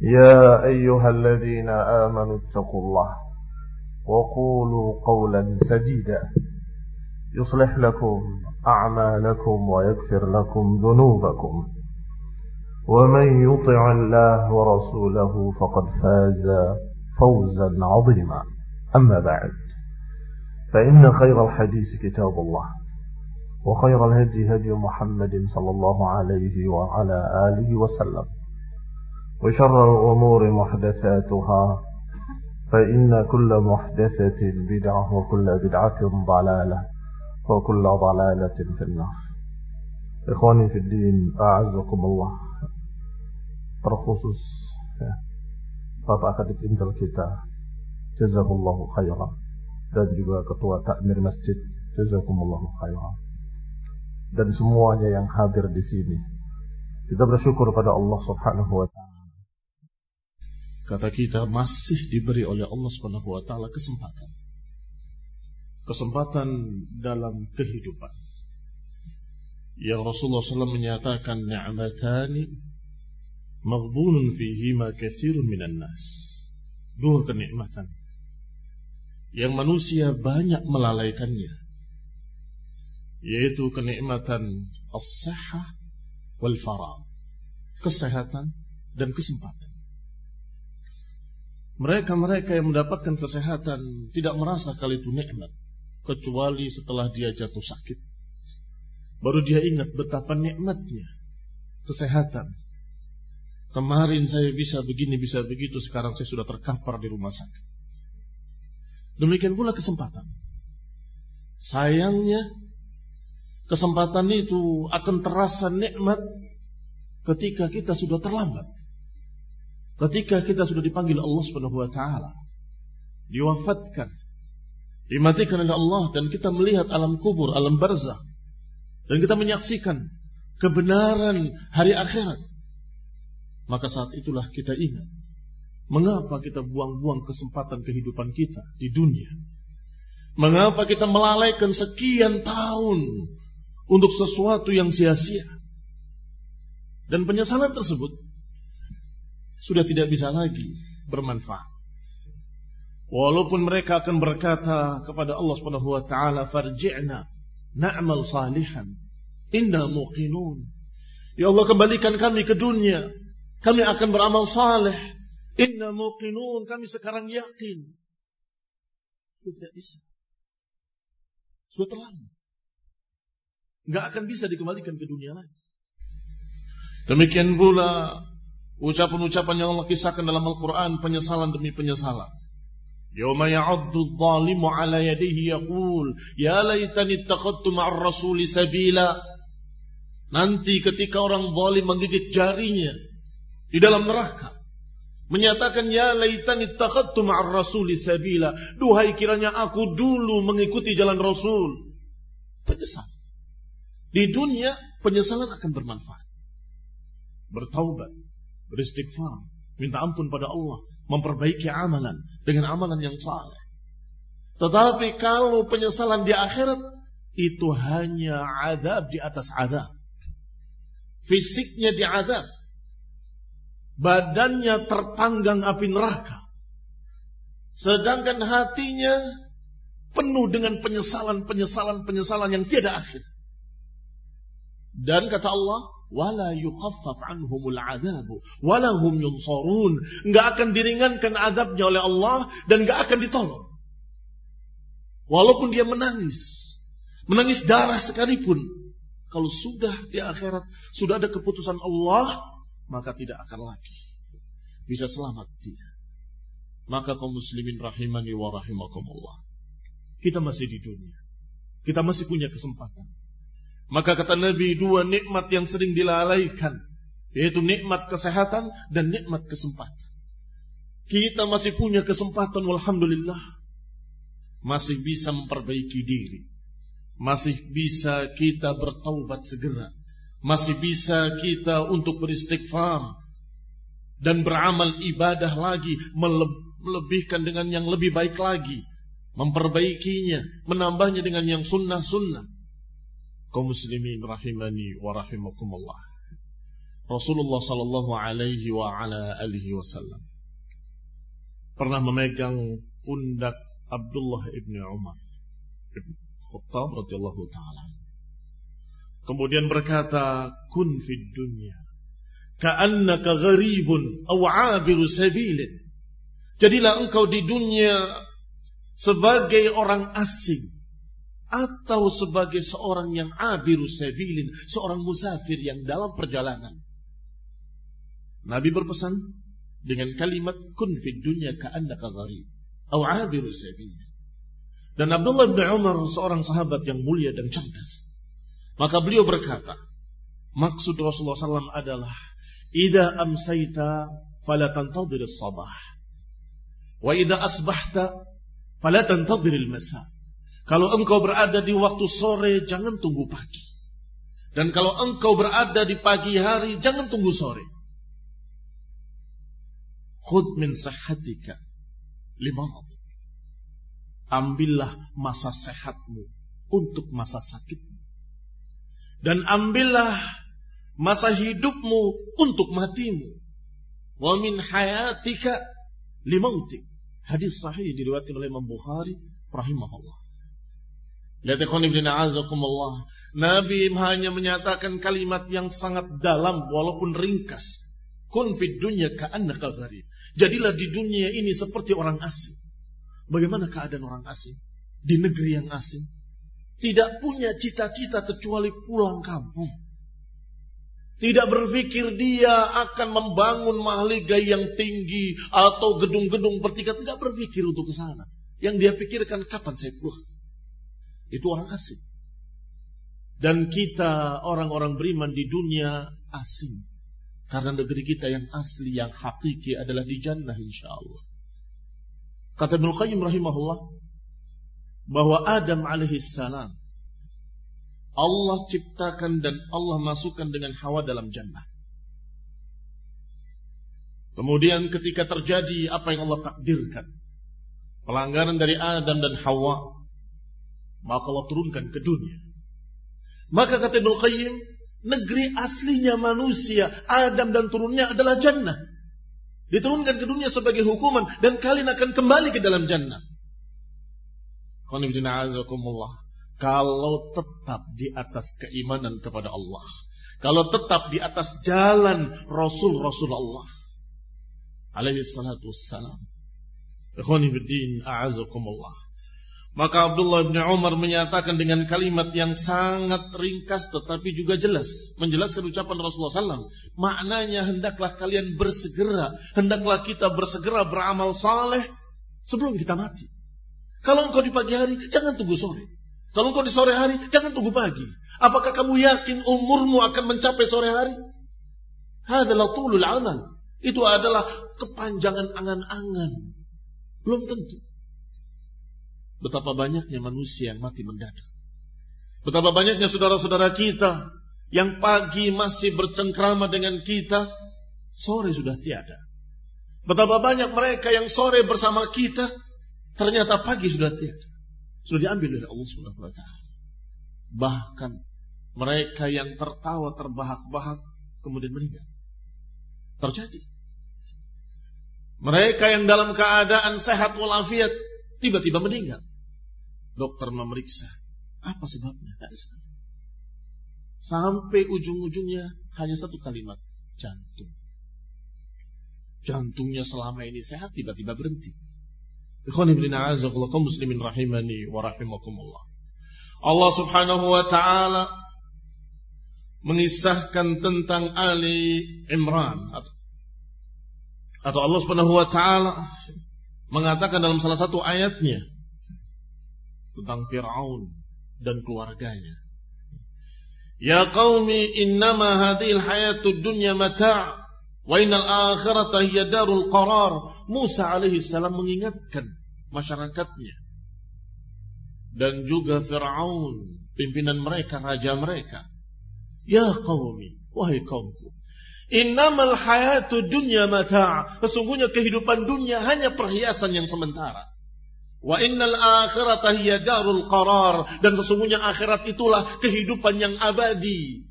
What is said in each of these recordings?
يا أيها الذين آمنوا اتقوا الله وقولوا قولا سديدا يصلح لكم أعمالكم ويغفر لكم ذنوبكم ومن يطع الله ورسوله فقد فاز فوزا عظيما. أما بعد فإن خير الحديث كتاب الله وخير الهدي هدي محمد صلى الله عليه وعلى آله وسلم. وشر الأمور محدثاتها فإن كل محدثة بدعة وكل بدعة ضلالة وكل ضلالة في النار. إخواني في الدين أعزكم الله. بالخصوص بابا خديت انت الكتاب جزاه الله خيرا dan juga ketua takmir masjid jazakumullah khairan. Dan semuanya yang hadir di sini kita bersyukur pada Allah Subhanahu wa taala kata kita masih diberi oleh Allah Subhanahu wa taala kesempatan kesempatan dalam kehidupan yang Rasulullah SAW menyatakan ni'matani maghbunun fihima kathirun minan nas. Dua kenikmatan yang manusia banyak melalaikannya. Yaitu kenikmatan as-sihah wal farah. Kesehatan dan kesempatan. Mereka-mereka yang mendapatkan kesehatan tidak merasa kali itu nikmat kecuali setelah dia jatuh sakit. Baru dia ingat betapa nikmatnya kesehatan Kemarin saya bisa begini, bisa begitu, sekarang saya sudah terkapar di rumah sakit. Demikian pula kesempatan. Sayangnya, kesempatan itu akan terasa nikmat ketika kita sudah terlambat. Ketika kita sudah dipanggil Allah Subhanahu wa taala, diwafatkan, dimatikan oleh Allah dan kita melihat alam kubur, alam barzah dan kita menyaksikan kebenaran hari akhirat maka saat itulah kita ingat mengapa kita buang-buang kesempatan kehidupan kita di dunia. Mengapa kita melalaikan sekian tahun untuk sesuatu yang sia-sia. Dan penyesalan tersebut sudah tidak bisa lagi bermanfaat. Walaupun mereka akan berkata kepada Allah Subhanahu wa taala, "Farji'na na'mal salihan, inna muqinun." Ya Allah kembalikan kami ke dunia kami akan beramal saleh. Inna muqinun. Kami sekarang yakin. Sudah tidak bisa. Sudah terlambat. Nggak akan bisa dikembalikan ke dunia lagi. Demikian pula ucapan-ucapan yang Allah kisahkan dalam Al-Quran penyesalan demi penyesalan. Yawma ya'uddu dhalimu ala yadihi yaqul ya laitani ittakhadtu ma'ar rasuli sabila. Nanti ketika orang zalim menggigit jarinya di dalam neraka menyatakan ya laitani takhadtu ma'ar rasuli sabila. Duhai kiranya aku dulu mengikuti jalan rasul. Penyesal di dunia penyesalan akan bermanfaat. Bertaubat beristighfar minta ampun pada Allah memperbaiki amalan dengan amalan yang saleh Tetapi kalau penyesalan di akhirat itu hanya adab di atas adab. Fisiknya diadab. Badannya terpanggang api neraka. Sedangkan hatinya penuh dengan penyesalan, penyesalan, penyesalan yang tiada akhir. Dan kata Allah, wala yukhaffaf anhumul adabu wala hum yunsarun. Enggak akan diringankan adabnya oleh Allah dan enggak akan ditolong. Walaupun dia menangis. Menangis darah sekalipun. Kalau sudah di akhirat sudah ada keputusan Allah maka tidak akan lagi. Bisa selamat dia. Maka kaum muslimin rahimani wa rahimakumullah. Kita masih di dunia. Kita masih punya kesempatan maka kata Nabi dua nikmat yang sering dilalaikan. Yaitu nikmat kesehatan dan nikmat kesempatan. Kita masih punya kesempatan walhamdulillah. Masih bisa memperbaiki diri. Masih bisa kita bertaubat segera. Masih bisa kita untuk beristighfar. Dan beramal ibadah lagi. Melebihkan dengan yang lebih baik lagi. Memperbaikinya. Menambahnya dengan yang sunnah-sunnah kaum muslimin rahimani wa rahimakumullah. Rasulullah sallallahu alaihi wa ala alihi wasallam pernah memegang pundak Abdullah ibn Umar ibn Khattab radhiyallahu taala. Kemudian berkata, "Kun fid dunya ka'annaka gharibun aw 'abiru sabilin." Jadilah engkau di dunia sebagai orang asing atau sebagai seorang yang abiru sabilin, seorang musafir yang dalam perjalanan. Nabi berpesan dengan kalimat kun fid dunya ka'annaka gharib atau abiru sabilin. Dan Abdullah bin Umar seorang sahabat yang mulia dan cerdas. Maka beliau berkata, maksud Rasulullah SAW adalah Ida amsayta fala tantadir sabah wa ida asbahta fala tantadir masa kalau engkau berada di waktu sore, jangan tunggu pagi. Dan kalau engkau berada di pagi hari, jangan tunggu sore. Khud min sehatika lima Ambillah masa sehatmu untuk masa sakitmu. Dan ambillah masa hidupmu untuk matimu. Wa min hayatika limautik. Hadis sahih diriwayatkan oleh Imam Bukhari rahimahullah. Lihat Nabi hanya menyatakan kalimat yang sangat dalam walaupun ringkas. Kun fid dunya ka'annaka gharib. Jadilah di dunia ini seperti orang asing. Bagaimana keadaan orang asing? Di negeri yang asing. Tidak punya cita-cita kecuali pulang kampung. Tidak berpikir dia akan membangun mahligai yang tinggi atau gedung-gedung bertingkat. Tidak berpikir untuk ke sana. Yang dia pikirkan kapan saya pulang. Itu orang asing. Dan kita orang-orang beriman di dunia asing. Karena negeri kita yang asli, yang hakiki adalah di jannah insya Allah. Kata Ibn Qayyim rahimahullah. Bahwa Adam alaihissalam. Allah ciptakan dan Allah masukkan dengan Hawa dalam jannah. Kemudian ketika terjadi apa yang Allah takdirkan. Pelanggaran dari Adam dan Hawa maka Allah turunkan ke dunia. Maka kata Ibnu Qayyim, negeri aslinya manusia, Adam dan turunnya adalah jannah. Diturunkan ke dunia sebagai hukuman dan kalian akan kembali ke dalam jannah. Kalau tetap di atas keimanan kepada Allah. Kalau tetap di atas jalan Rasul-Rasul Allah. Alaihi salatu wassalam. Ikhwani fiddin, a'azakumullah. Maka Abdullah bin Umar menyatakan dengan kalimat yang sangat ringkas tetapi juga jelas. Menjelaskan ucapan Rasulullah SAW. Maknanya hendaklah kalian bersegera. Hendaklah kita bersegera beramal saleh sebelum kita mati. Kalau engkau di pagi hari, jangan tunggu sore. Kalau engkau di sore hari, jangan tunggu pagi. Apakah kamu yakin umurmu akan mencapai sore hari? Hadalah tulul amal. Itu adalah kepanjangan angan-angan. Belum tentu. Betapa banyaknya manusia yang mati mendadak. Betapa banyaknya saudara-saudara kita yang pagi masih bercengkrama dengan kita, sore sudah tiada. Betapa banyak mereka yang sore bersama kita, ternyata pagi sudah tiada. sudah diambil oleh Allah Subhanahu wa taala. Bahkan mereka yang tertawa terbahak-bahak kemudian meninggal. Terjadi. Mereka yang dalam keadaan sehat walafiat tiba-tiba meninggal. Dokter memeriksa. Apa sebabnya? Tidak ada sebab. Sampai ujung-ujungnya hanya satu kalimat. Jantung. Jantungnya selama ini sehat tiba-tiba berhenti. Muslimin rahimani wa rahimakumullah. Allah subhanahu wa ta'ala mengisahkan tentang Ali Imran atau Allah Subhanahu wa taala mengatakan dalam salah satu ayatnya tentang Firaun dan keluarganya. Ya qaumi innama hadhil hayatud dunya mata' wa innal akhirata hiya darul qarar. Musa alaihi salam mengingatkan masyarakatnya dan juga Firaun, pimpinan mereka, raja mereka. Ya qaumi, wahai kaumku, Innamal hayatu dunya mata' Sesungguhnya kehidupan dunia hanya perhiasan yang sementara. Wa innal akhirata hiya darul qarar. Dan sesungguhnya akhirat itulah kehidupan yang abadi.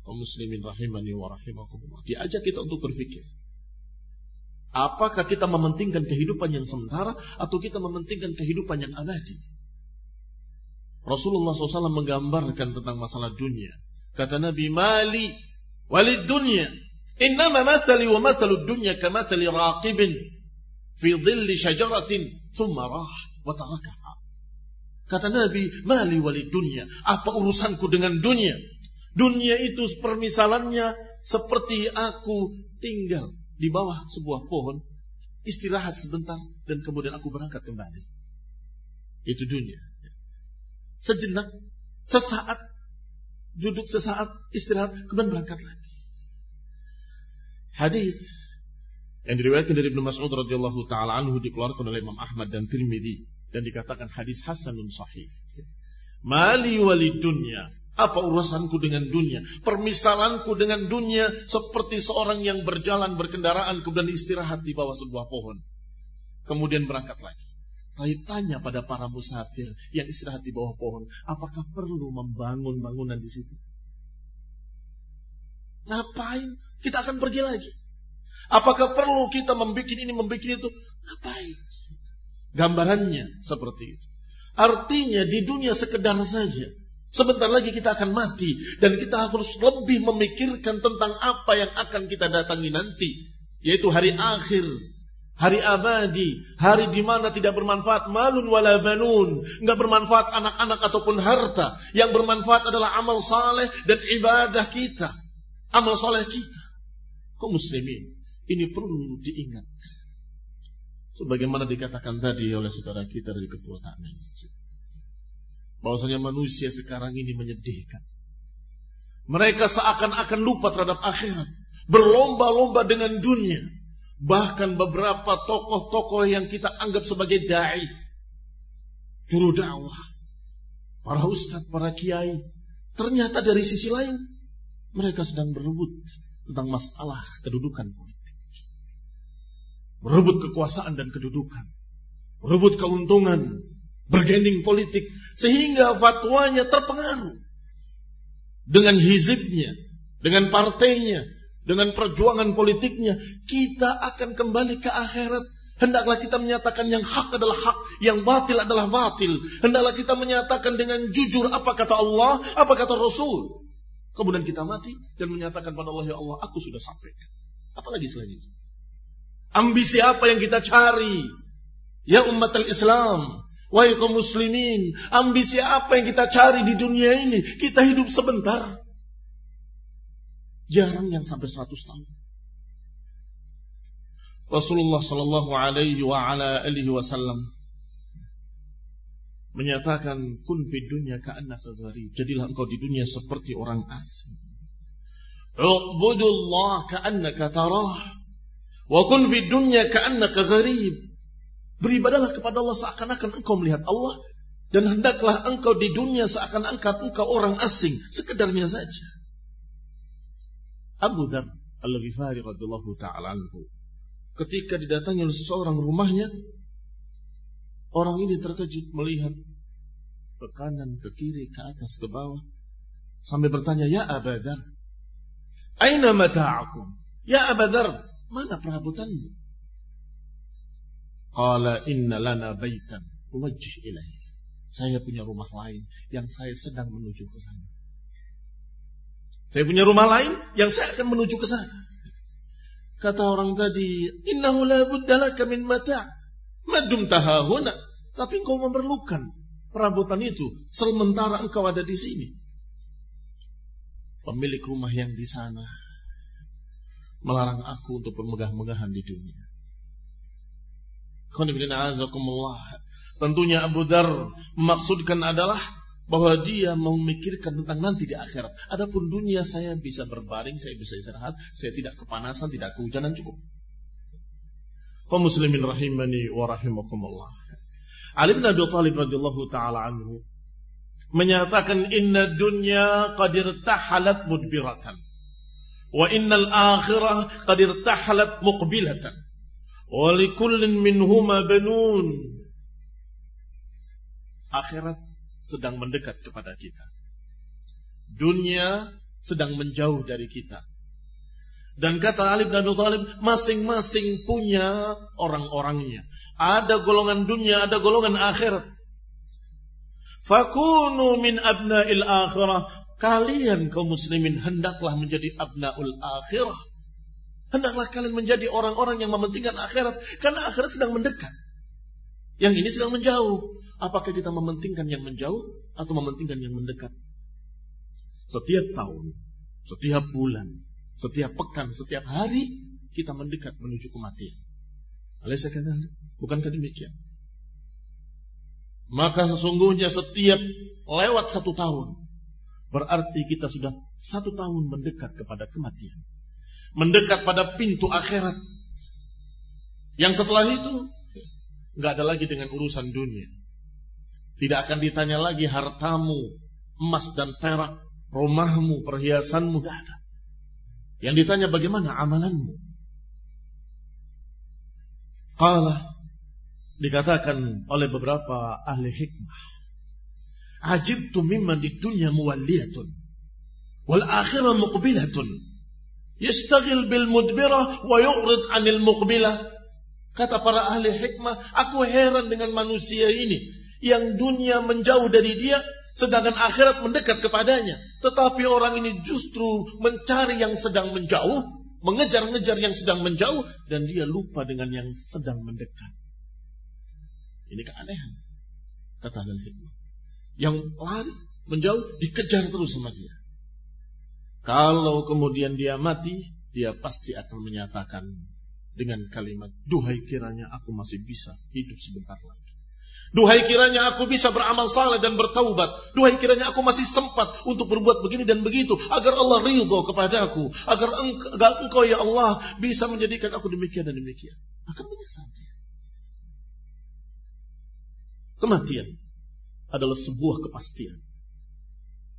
Kaum muslimin rahimani wa rahimakumullah. Diajak kita untuk berpikir. Apakah kita mementingkan kehidupan yang sementara atau kita mementingkan kehidupan yang abadi? Rasulullah SAW menggambarkan tentang masalah dunia. Kata Nabi, Mali walid dunya. Innama masali wa masalu dunya kamathali raqibin fi dhilli syajaratin thumma rah wa tarakaha. Kata Nabi, mali walid dunya. Apa urusanku dengan dunia? Dunia itu permisalannya seperti aku tinggal di bawah sebuah pohon, istirahat sebentar, dan kemudian aku berangkat kembali. Itu dunia. Sejenak, sesaat, duduk sesaat, istirahat, kemudian berangkat lagi. Hadis yang diriwayatkan dari Ibnu Mas'ud radhiyallahu taala anhu dikeluarkan oleh Imam Ahmad dan Tirmidzi dan dikatakan hadis hasanun sahih. Mali wali dunya apa urusanku dengan dunia? Permisalanku dengan dunia seperti seorang yang berjalan berkendaraan kemudian istirahat di bawah sebuah pohon. Kemudian berangkat lagi. Tapi tanya pada para musafir yang istirahat di bawah pohon, apakah perlu membangun bangunan di situ? Ngapain? Kita akan pergi lagi. Apakah perlu kita membuat ini, membuat itu? Ngapain? Gambarannya seperti itu. Artinya di dunia sekedar saja Sebentar lagi kita akan mati dan kita harus lebih memikirkan tentang apa yang akan kita datangi nanti, yaitu hari akhir, hari abadi, hari di mana tidak bermanfaat malun wala banun, enggak bermanfaat anak-anak ataupun harta. Yang bermanfaat adalah amal saleh dan ibadah kita, amal saleh kita. Kau muslimin, ini perlu diingat. Sebagaimana dikatakan tadi oleh saudara kita dari ketua takmir masjid bahwasanya manusia sekarang ini menyedihkan. Mereka seakan-akan lupa terhadap akhirat, berlomba-lomba dengan dunia. Bahkan beberapa tokoh-tokoh yang kita anggap sebagai dai, juru dakwah, para ustadz, para kiai, ternyata dari sisi lain mereka sedang berebut tentang masalah kedudukan politik. Berebut kekuasaan dan kedudukan. Berebut keuntungan, bergending politik sehingga fatwanya terpengaruh dengan hizibnya, dengan partainya, dengan perjuangan politiknya, kita akan kembali ke akhirat. Hendaklah kita menyatakan yang hak adalah hak, yang batil adalah batil. Hendaklah kita menyatakan dengan jujur apa kata Allah, apa kata Rasul. Kemudian kita mati dan menyatakan pada Allah, ya Allah, aku sudah sampaikan. Apalagi selain itu? Ambisi apa yang kita cari? Ya umat al-Islam, Wahai kaum muslimin, ambisi apa yang kita cari di dunia ini? Kita hidup sebentar. Jarang yang sampai 100 tahun. Rasulullah Shallallahu Alaihi wa ala alihi Wasallam menyatakan kun fi dunya ka'annaka gharib. Jadilah engkau di dunia seperti orang asing. Ubudullah ka'annaka tarah. Wa kun fi dunya ka'annaka gharib. Beribadalah kepada Allah seakan-akan engkau melihat Allah dan hendaklah engkau di dunia seakan-akan engkau orang asing, sekedarnya saja. Abu Dhar Al-Ghifari radhiyallahu taala ketika didatangi oleh seseorang rumahnya Orang ini terkejut melihat ke kanan, ke kiri, ke atas, ke bawah. Sampai bertanya, Ya Abadar, Aina mata'akum? Ya Abadar, mana perabotanmu? Qala inna lana baitan wajih ilaih. Saya punya rumah lain yang saya sedang menuju ke sana. Saya punya rumah lain yang saya akan menuju ke sana. Kata orang tadi, innahu la buddalaka min mata' madum tahahuna. Tapi engkau memerlukan perabotan itu sementara engkau ada di sini. Pemilik rumah yang di sana melarang aku untuk bermegah-megahan di dunia. Tentunya Abu Dar memaksudkan adalah bahwa dia memikirkan tentang nanti di akhirat. Adapun dunia saya bisa berbaring, saya bisa istirahat, saya tidak kepanasan, tidak kehujanan cukup. Kaum muslimin rahimani wa rahimakumullah. Ali bin Abi Thalib radhiyallahu taala anhu menyatakan inna dunya qad irtahalat mudbiratan wa innal akhirah qad irtahalat muqbilatan wa likullin minhuma banun akhirat sedang mendekat kepada kita. Dunia sedang menjauh dari kita. Dan kata Alif dan Talib, masing-masing punya orang-orangnya. Ada golongan dunia, ada golongan akhirat. Fakunu min abna'il akhirah. Kalian kaum muslimin hendaklah menjadi abna'ul akhirah. Hendaklah kalian menjadi orang-orang yang mementingkan akhirat. Karena akhirat sedang mendekat. Yang ini sedang menjauh. Apakah kita mementingkan yang menjauh atau mementingkan yang mendekat? Setiap tahun, setiap bulan, setiap pekan, setiap hari kita mendekat menuju kematian. Alaysa Bukankah demikian? Maka sesungguhnya setiap lewat satu tahun berarti kita sudah satu tahun mendekat kepada kematian. Mendekat pada pintu akhirat. Yang setelah itu nggak ada lagi dengan urusan dunia. Tidak akan ditanya lagi hartamu, emas dan perak, rumahmu, perhiasanmu, tidak ada. Yang ditanya bagaimana amalanmu. Qala dikatakan oleh beberapa ahli hikmah. Ajibtu mimman di dunia muwalliyatun. Wal akhirah muqbilatun. Yastagil bil mudbirah wa yu'rid anil muqbilah. Kata para ahli hikmah, aku heran dengan manusia ini yang dunia menjauh dari dia, sedangkan akhirat mendekat kepadanya. Tetapi orang ini justru mencari yang sedang menjauh, mengejar-ngejar yang sedang menjauh, dan dia lupa dengan yang sedang mendekat. Ini keanehan, kata Al Hikmah. Yang lari, menjauh, dikejar terus sama dia. Kalau kemudian dia mati, dia pasti akan menyatakan dengan kalimat, Duhai kiranya aku masih bisa hidup sebentar lagi. Duhai kiranya aku bisa beramal saleh dan bertaubat. Duhai kiranya aku masih sempat untuk berbuat begini dan begitu. Agar Allah ridho kepadaku. Agar engkau, engkau ya Allah bisa menjadikan aku demikian dan demikian. Akan menyesal dia. Kematian adalah sebuah kepastian.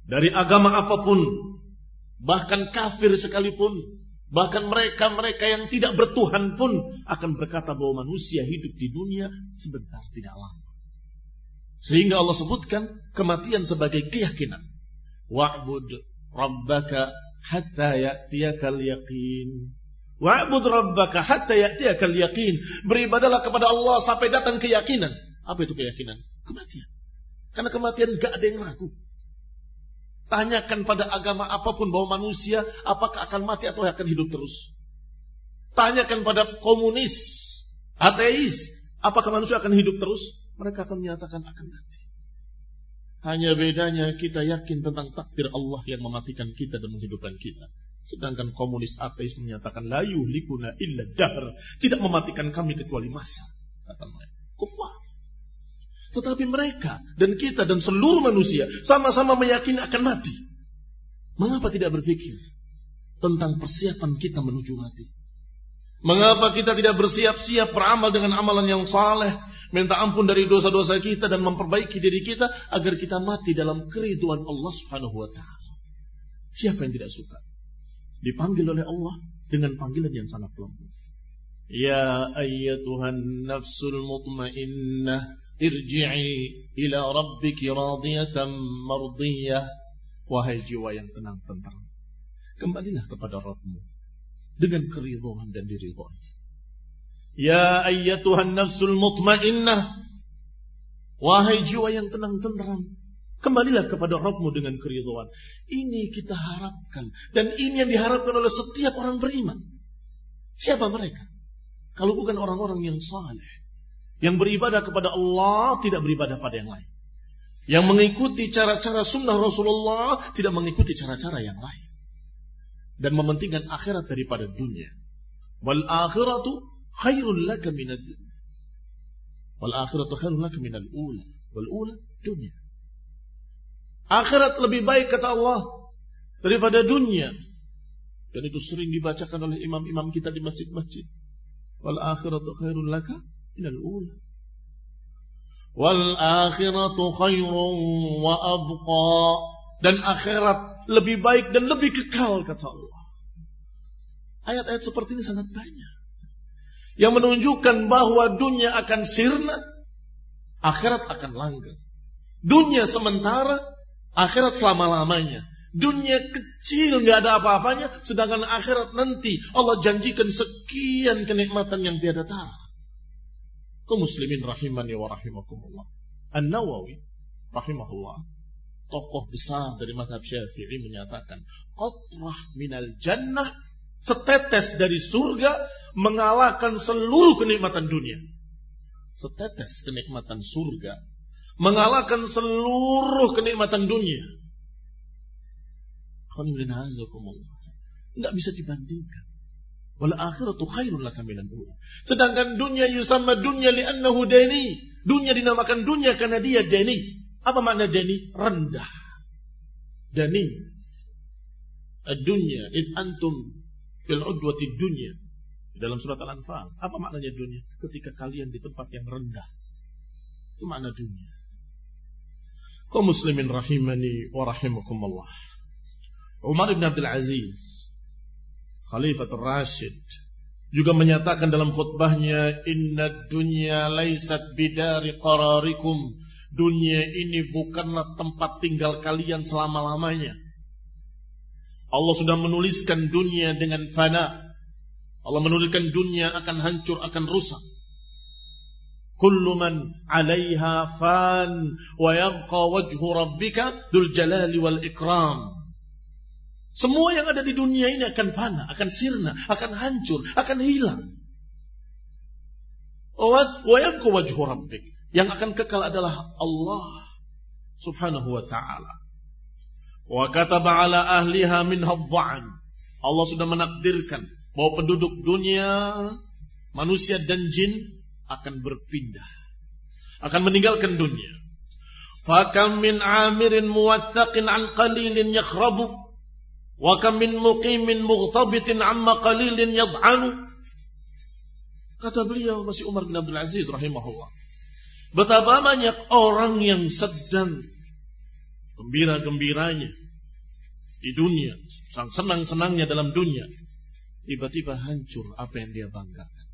Dari agama apa pun. Bahkan kafir sekalipun. Bahkan mereka-mereka yang tidak bertuhan pun akan berkata bahwa manusia hidup di dunia sebentar tidak lama. Sehingga Allah sebutkan kematian sebagai keyakinan. Wa'bud rabbaka hatta ya'tiyakal yaqin. Wa'bud rabbaka hatta ya'tiyakal yaqin. Beribadalah kepada Allah sampai datang keyakinan. Apa itu keyakinan? Kematian. Karena kematian gak ada yang ragu. Tanyakan pada agama apa pun bahwa manusia apakah akan mati atau akan hidup terus. Tanyakan pada komunis, ateis, apakah manusia akan hidup terus? mereka akan menyatakan akan mati. Hanya bedanya kita yakin tentang takdir Allah yang mematikan kita dan menghidupkan kita. Sedangkan komunis ateis menyatakan layu likuna illa dahr. Tidak mematikan kami kecuali masa. Kata mereka. Kufar. Tetapi mereka dan kita dan seluruh manusia sama-sama meyakini akan mati. Mengapa tidak berpikir tentang persiapan kita menuju mati? Mengapa kita tidak bersiap-siap beramal dengan amalan yang saleh, minta ampun dari dosa-dosa kita dan memperbaiki diri kita agar kita mati dalam keriduan Allah Subhanahu wa taala. Siapa yang tidak suka? Dipanggil oleh Allah dengan panggilan yang sangat lembut. Ya ayyatuhan nafsul mutmainnah Irji'i ila rabbiki radiyatan mardiyah. Wahai jiwa yang tenang tentram. Kembalilah kepada Rabbmu. Dengan keridhaan dan diridhoi. Ya ayyatuhan nafsul mutmainnah. Wahai jiwa yang tenang tentram. Kembalilah kepada Rabbmu dengan keridhaan. Ini kita harapkan. Dan ini yang diharapkan oleh setiap orang beriman. Siapa mereka? Kalau bukan orang-orang yang saleh. Yang beribadah kepada Allah tidak beribadah pada yang lain. Yang mengikuti cara-cara sunnah Rasulullah tidak mengikuti cara-cara yang lain. Dan mementingkan akhirat daripada dunia. Wal akhiratu khairun laka minad Wal akhiratu khairun laka minal ula. Wal ula dunia. Akhirat lebih baik kata Allah daripada dunia. Dan itu sering dibacakan oleh imam-imam kita di masjid-masjid. Wal akhiratu khairun laka Wal akhiratu khairun wa abqa. Dan akhirat lebih baik dan lebih kekal kata Allah. Ayat-ayat seperti ini sangat banyak. Yang menunjukkan bahwa dunia akan sirna, akhirat akan langgeng. Dunia sementara, akhirat selama-lamanya. Dunia kecil nggak ada apa-apanya, sedangkan akhirat nanti Allah janjikan sekian kenikmatan yang tiada tara kaum muslimin rahimani wa rahimakumullah. An-Nawawi rahimahullah tokoh besar dari mazhab Syafi'i menyatakan qatrah minal jannah setetes dari surga mengalahkan seluruh kenikmatan dunia. Setetes kenikmatan surga mengalahkan seluruh kenikmatan dunia. Tidak bisa dibandingkan. Wal akhiratu khairun laka ula. Sedangkan dunia yusamma dunya li'annahu dani. Dunia dinamakan dunia karena dia dani. Apa makna dani? Rendah. Dani. Dunia id antum fil udwati dunya. Dalam surat Al-Anfal. Apa maknanya dunia? Ketika kalian di tempat yang rendah. Itu makna dunia. Kau muslimin rahimani wa rahimakumullah. Umar ibn Abdul Aziz Khalifatul Rashid juga menyatakan dalam khutbahnya inna dunya laisat bidari qararikum. Dunia ini bukanlah tempat tinggal kalian selama-lamanya. Allah sudah menuliskan dunia dengan fana. Allah menuliskan dunia akan hancur akan rusak. Kullu man 'alaiha fan wa yabqa wajhu rabbika dzul jalali wal ikram semua yang ada di dunia ini akan fana, akan sirna, akan hancur, akan hilang. Yang akan kekal adalah Allah subhanahu wa ta'ala. Wa kataba ala ahliha min Allah sudah menakdirkan bahwa penduduk dunia, manusia dan jin akan berpindah. Akan meninggalkan dunia. Fakam min amirin muwathaqin an qalilin yakhrabu Kata beliau masih Umar bin Abdul Aziz rahimahullah. Betapa banyak orang yang sedang gembira-gembiranya di dunia, senang-senangnya dalam dunia, tiba-tiba hancur apa yang dia banggakan.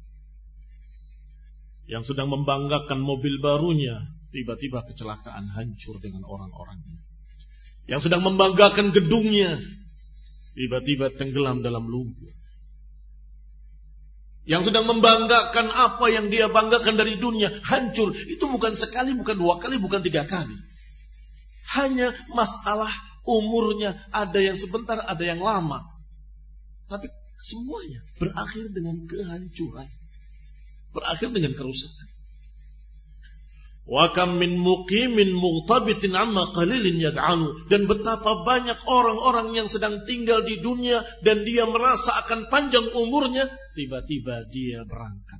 Yang sedang membanggakan mobil barunya, tiba-tiba kecelakaan hancur dengan orang-orangnya. Yang sedang membanggakan gedungnya, tiba-tiba tenggelam dalam lumpur. Yang sedang membanggakan apa yang dia banggakan dari dunia hancur. Itu bukan sekali, bukan dua kali, bukan tiga kali. Hanya masalah umurnya ada yang sebentar, ada yang lama. Tapi semuanya berakhir dengan kehancuran. Berakhir dengan kerusakan. Wa kam min muqimin mughtabitin amma qalilin yad'anu. Dan betapa banyak orang-orang yang sedang tinggal di dunia dan dia merasa akan panjang umurnya tiba-tiba dia berangkat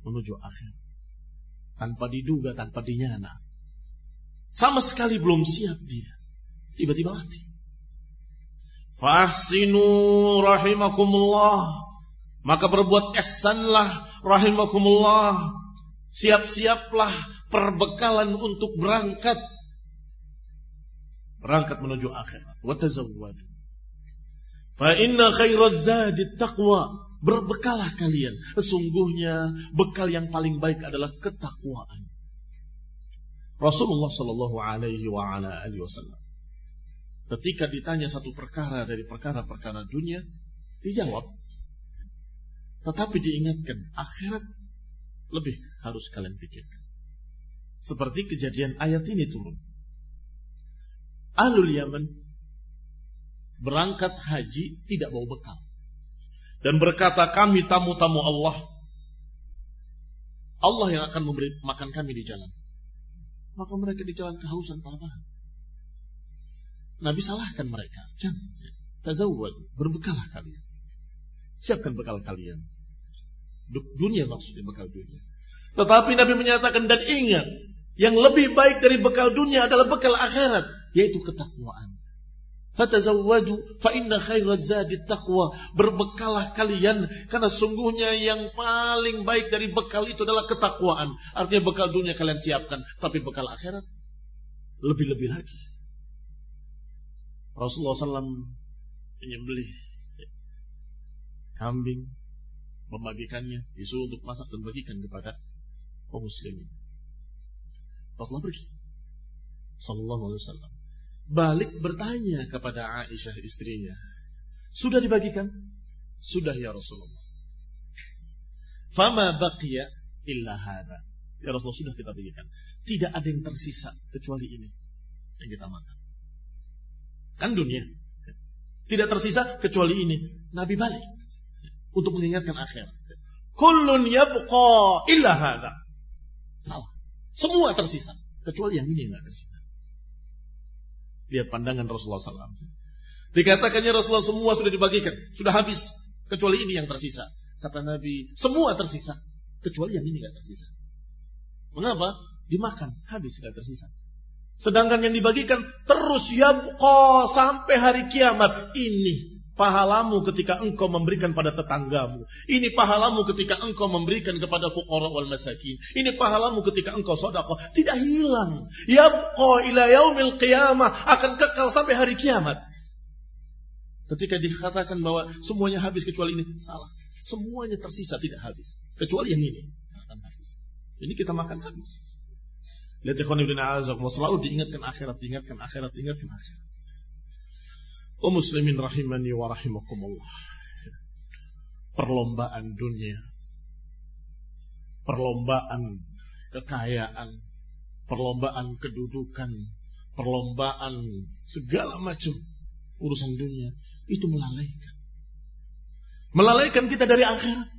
menuju akhir. Tanpa diduga tanpa dinyana. Sama sekali belum siap dia. Tiba-tiba mati. Fahsinu rahimakumullah. Maka berbuat ihsanlah rahimakumullah. Siap-siaplah perbekalan untuk berangkat. Berangkat menuju akhirat. Wa tazawwadu fa inna khairaz zadi taqwa. Berbekalah kalian. Sesungguhnya bekal yang paling baik adalah ketakwaan. Rasulullah Shallallahu Alaihi Wasallam. Ketika ditanya satu perkara dari perkara-perkara dunia, dijawab. Tetapi diingatkan, akhirat lebih harus kalian pikirkan. Seperti kejadian ayat ini turun. Ahlul Yaman berangkat haji tidak bawa bekal. Dan berkata kami tamu-tamu Allah. Allah yang akan memberi makan kami di jalan. Maka mereka di jalan kehausan kelaparan. Nabi salahkan mereka. Jangan. Tazawwad. Berbekalah kalian. Siapkan bekal kalian. Dunia maksudnya bekal dunia. Tetapi Nabi menyatakan dan ingat. Yang lebih baik dari bekal dunia adalah bekal akhirat. Yaitu ketakwaan. Fatazawwadu fa inna khairaz zadi taqwa. Berbekalah kalian karena sungguhnya yang paling baik dari bekal itu adalah ketakwaan. Artinya bekal dunia kalian siapkan, tapi bekal akhirat lebih-lebih lagi. Rasulullah SAW menyembelih kambing, membagikannya, disuruh untuk masak dan bagikan kepada kaum muslimin. Rasulullah pergi. Sallallahu alaihi wasallam balik bertanya kepada Aisyah istrinya. Sudah dibagikan? Sudah ya Rasulullah. Fama baqiya illa hada. Ya Rasulullah sudah kita bagikan. Tidak ada yang tersisa kecuali ini yang kita makan. Kan dunia. Tidak tersisa kecuali ini. Nabi balik untuk mengingatkan akhir. Kullun yabqa illa hada. Semua tersisa kecuali yang ini yang tidak tersisa. Lihat pandangan Rasulullah SAW. Dikatakannya Rasulullah semua sudah dibagikan, sudah habis, kecuali ini yang tersisa. Kata Nabi, semua tersisa, kecuali yang ini nggak tersisa. Mengapa? Dimakan, habis nggak tersisa. Sedangkan yang dibagikan terus yabqa sampai hari kiamat. Ini pahalamu ketika engkau memberikan pada tetanggamu. Ini pahalamu ketika engkau memberikan kepada fuqara wal masakin. Ini pahalamu ketika engkau sedekah. Tidak hilang. Yabqa ila yaumil qiyamah. Akan kekal sampai hari kiamat. Ketika dikatakan bahwa semuanya habis kecuali ini. Salah. Semuanya tersisa tidak habis. Kecuali yang ini. Akan habis. Ini kita makan habis. Lihat ikhwan ibn Selalu diingatkan akhirat, diingatkan akhirat, diingatkan akhirat. Oh muslimin rahimani wa rahimakumullah. Perlombaan dunia. Perlombaan kekayaan. Perlombaan kedudukan. Perlombaan segala macam urusan dunia. Itu melalaikan. Melalaikan kita dari akhirat.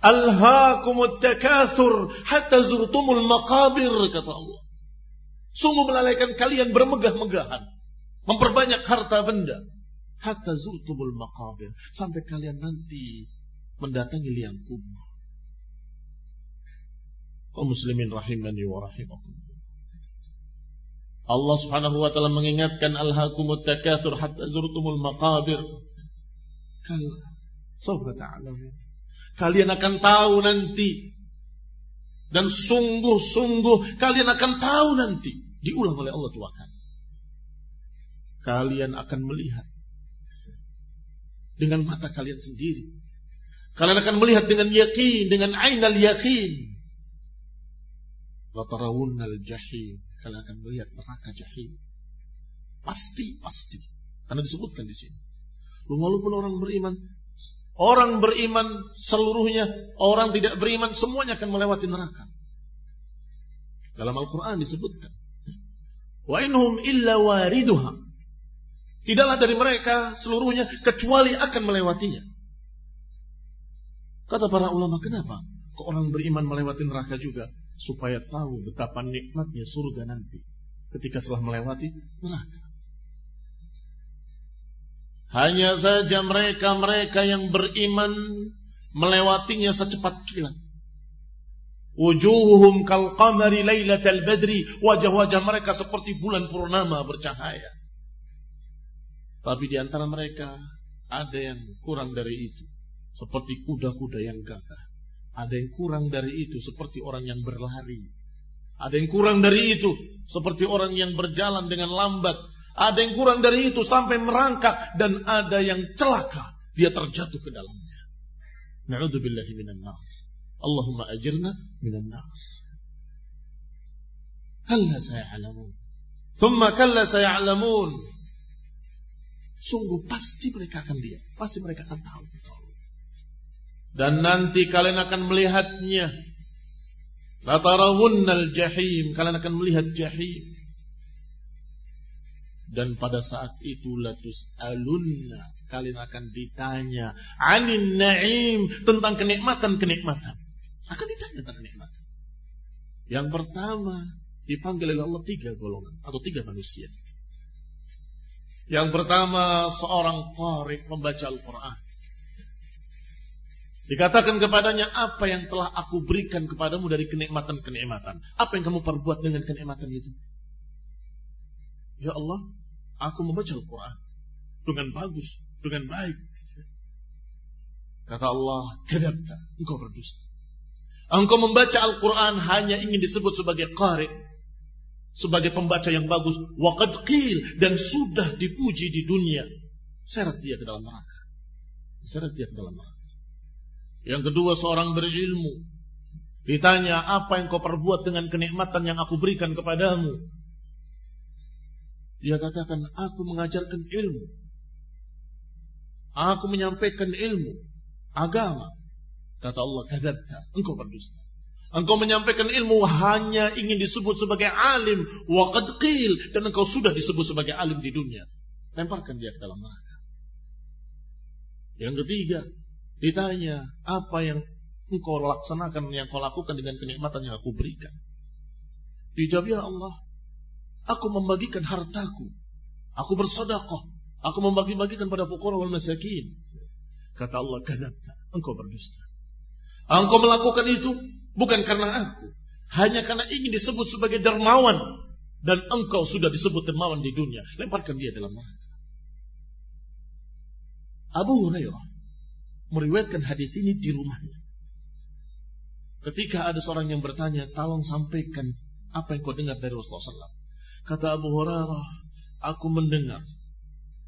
Alhaakumut takathur hatta zurtumul maqabir kata Allah. Sungguh melalaikan kalian bermegah-megahan memperbanyak harta benda hatta zurtumul maqabir sampai kalian nanti mendatangi liang kubur. Kau muslimin rahimani wa rahimakumullah. Allah Subhanahu wa taala mengingatkan alhaakumut takatsur hatta zurtumul maqabir. Kalian akan tahu nanti dan sungguh-sungguh kalian akan tahu nanti diulang oleh Allah tua akan kalian akan melihat dengan mata kalian sendiri. Kalian akan melihat dengan yakin, dengan ainal yakin. al jahim. Kalian akan melihat neraka jahim. Pasti, pasti. Karena disebutkan di sini. Walaupun orang beriman, orang beriman seluruhnya, orang tidak beriman, semuanya akan melewati neraka. Dalam Al-Quran disebutkan. Wa inhum illa wariduha. Tidaklah dari mereka seluruhnya kecuali akan melewatinya. Kata para ulama, kenapa? Kok orang beriman melewati neraka juga? Supaya tahu betapa nikmatnya surga nanti. Ketika setelah melewati neraka. Hanya saja mereka-mereka yang beriman melewatinya secepat kilat. Wujuhum kal qamari lailatal badri. Wajah-wajah mereka seperti bulan purnama bercahaya. Tapi di antara mereka ada yang kurang dari itu. Seperti kuda-kuda yang gagah. Ada yang kurang dari itu seperti orang yang berlari. Ada yang kurang dari itu seperti orang yang berjalan dengan lambat. Ada yang kurang dari itu sampai merangkak dan ada yang celaka. Dia terjatuh ke dalamnya. Na'udzubillahi minan nar. Allahumma ajirna minan nar. Kalla saya'lamun. Thumma kalla saya'lamun. Sungguh pasti mereka akan lihat. Pasti mereka akan tahu. Dan nanti kalian akan melihatnya. Latarawunnal jahim. Kalian akan melihat jahim. Dan pada saat itu latus alunna kalian akan ditanya anin naim tentang kenikmatan-kenikmatan. Akan ditanya tentang kenikmatan. Yang pertama dipanggil oleh Allah tiga golongan atau tiga manusia. Yang pertama seorang tarik membaca Al-Quran. Dikatakan kepadanya apa yang telah aku berikan kepadamu dari kenikmatan-kenikmatan. Apa yang kamu perbuat dengan kenikmatan itu? Ya Allah, Aku membaca Al-Quran dengan bagus, dengan baik. Kata Allah, kedapta, engkau berdusta. Engkau membaca Al-Quran hanya ingin disebut sebagai qari, sebagai pembaca yang bagus, waqad qil, dan sudah dipuji di dunia. Seret dia ke dalam neraka. Seret dia ke dalam neraka. Yang kedua, seorang berilmu. Ditanya, apa yang kau perbuat dengan kenikmatan yang aku berikan kepadamu? Dia katakan, aku mengajarkan ilmu. Aku menyampaikan ilmu. Agama. Kata Allah, kadabta. Engkau berdusta. Engkau menyampaikan ilmu hanya ingin disebut sebagai alim. Waqad qil. Dan engkau sudah disebut sebagai alim di dunia. Lemparkan dia ke dalam neraka. Yang ketiga, ditanya, apa yang engkau laksanakan, yang kau lakukan dengan kenikmatan yang aku berikan. Dijawab, ya Allah, Aku membagikan hartaku. Aku bersedekah. Aku membagi-bagikan pada fukara wal masakin. Kata Allah. Engkau berdusta. Engkau melakukan itu bukan karena aku. Hanya karena ingin disebut sebagai dermawan. Dan engkau sudah disebut dermawan di dunia. Lemparkan dia dalam neraka. Abu Hurairah meriwayatkan hadis ini di rumahnya. Ketika ada seorang yang bertanya, tolong sampaikan apa yang kau dengar dari Rasulullah SAW. Kata Abu Hurairah, aku mendengar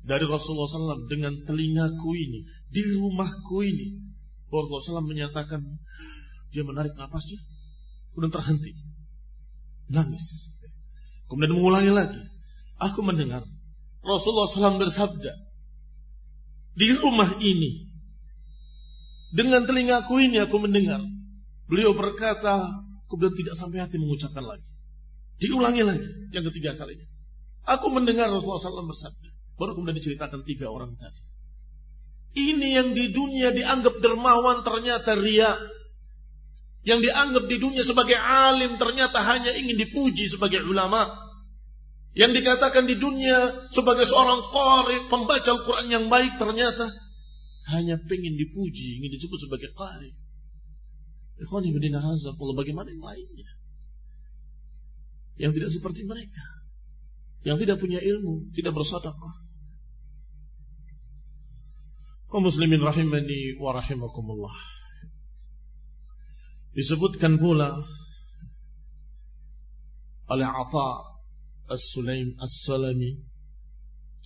dari Rasulullah SAW dengan telingaku ini, di rumahku ini. Rasulullah SAW menyatakan, dia menarik napasnya, kemudian terhenti. Nangis. Kemudian mengulangi lagi. Aku mendengar Rasulullah SAW bersabda, di rumah ini, dengan telingaku ini aku mendengar. Beliau berkata, kemudian tidak sampai hati mengucapkan lagi. Diulangi lagi yang ketiga kalinya. Aku mendengar Rasulullah SAW bersabda. Baru kemudian diceritakan tiga orang tadi. Ini yang di dunia dianggap dermawan ternyata ria. Yang dianggap di dunia sebagai alim ternyata hanya ingin dipuji sebagai ulama. Yang dikatakan di dunia sebagai seorang qari, pembaca Al-Quran yang baik ternyata hanya pengen dipuji, ingin disebut sebagai qari. Ikhwani bidina bagaimana yang lainnya? yang tidak seperti mereka, yang tidak punya ilmu, tidak bersedekah. Kaum muslimin rahimani wa rahimakumullah. Disebutkan pula oleh Ata As-Sulaim As-Salami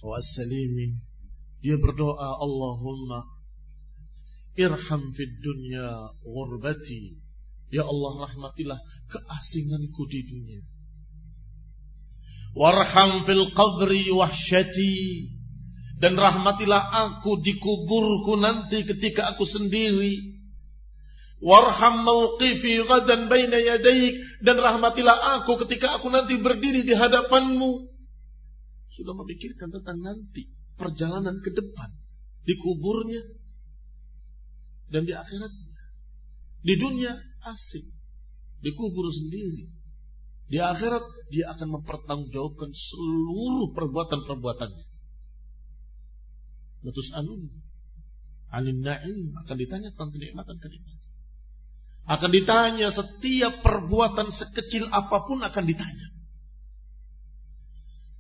wa As-Salimi dia berdoa Allahumma irham fid dunya ghurbati ya Allah rahmatilah keasinganku di dunia Warham fil qabri wahsyati. Dan rahmatilah aku di kuburku nanti ketika aku sendiri. Warham mawqifi gadan baina yadaik. Dan rahmatilah aku ketika aku nanti berdiri di hadapanmu. Sudah memikirkan tentang nanti. Perjalanan ke depan. Di kuburnya. Dan di akhiratnya. Di dunia asing. Di kubur sendiri. Di akhirat dia akan mempertanggungjawabkan seluruh perbuatan-perbuatannya. Letus anun alin na'im akan ditanya tentang kenikmatan-kenikmatan. Akan ditanya setiap perbuatan sekecil apa pun akan ditanya.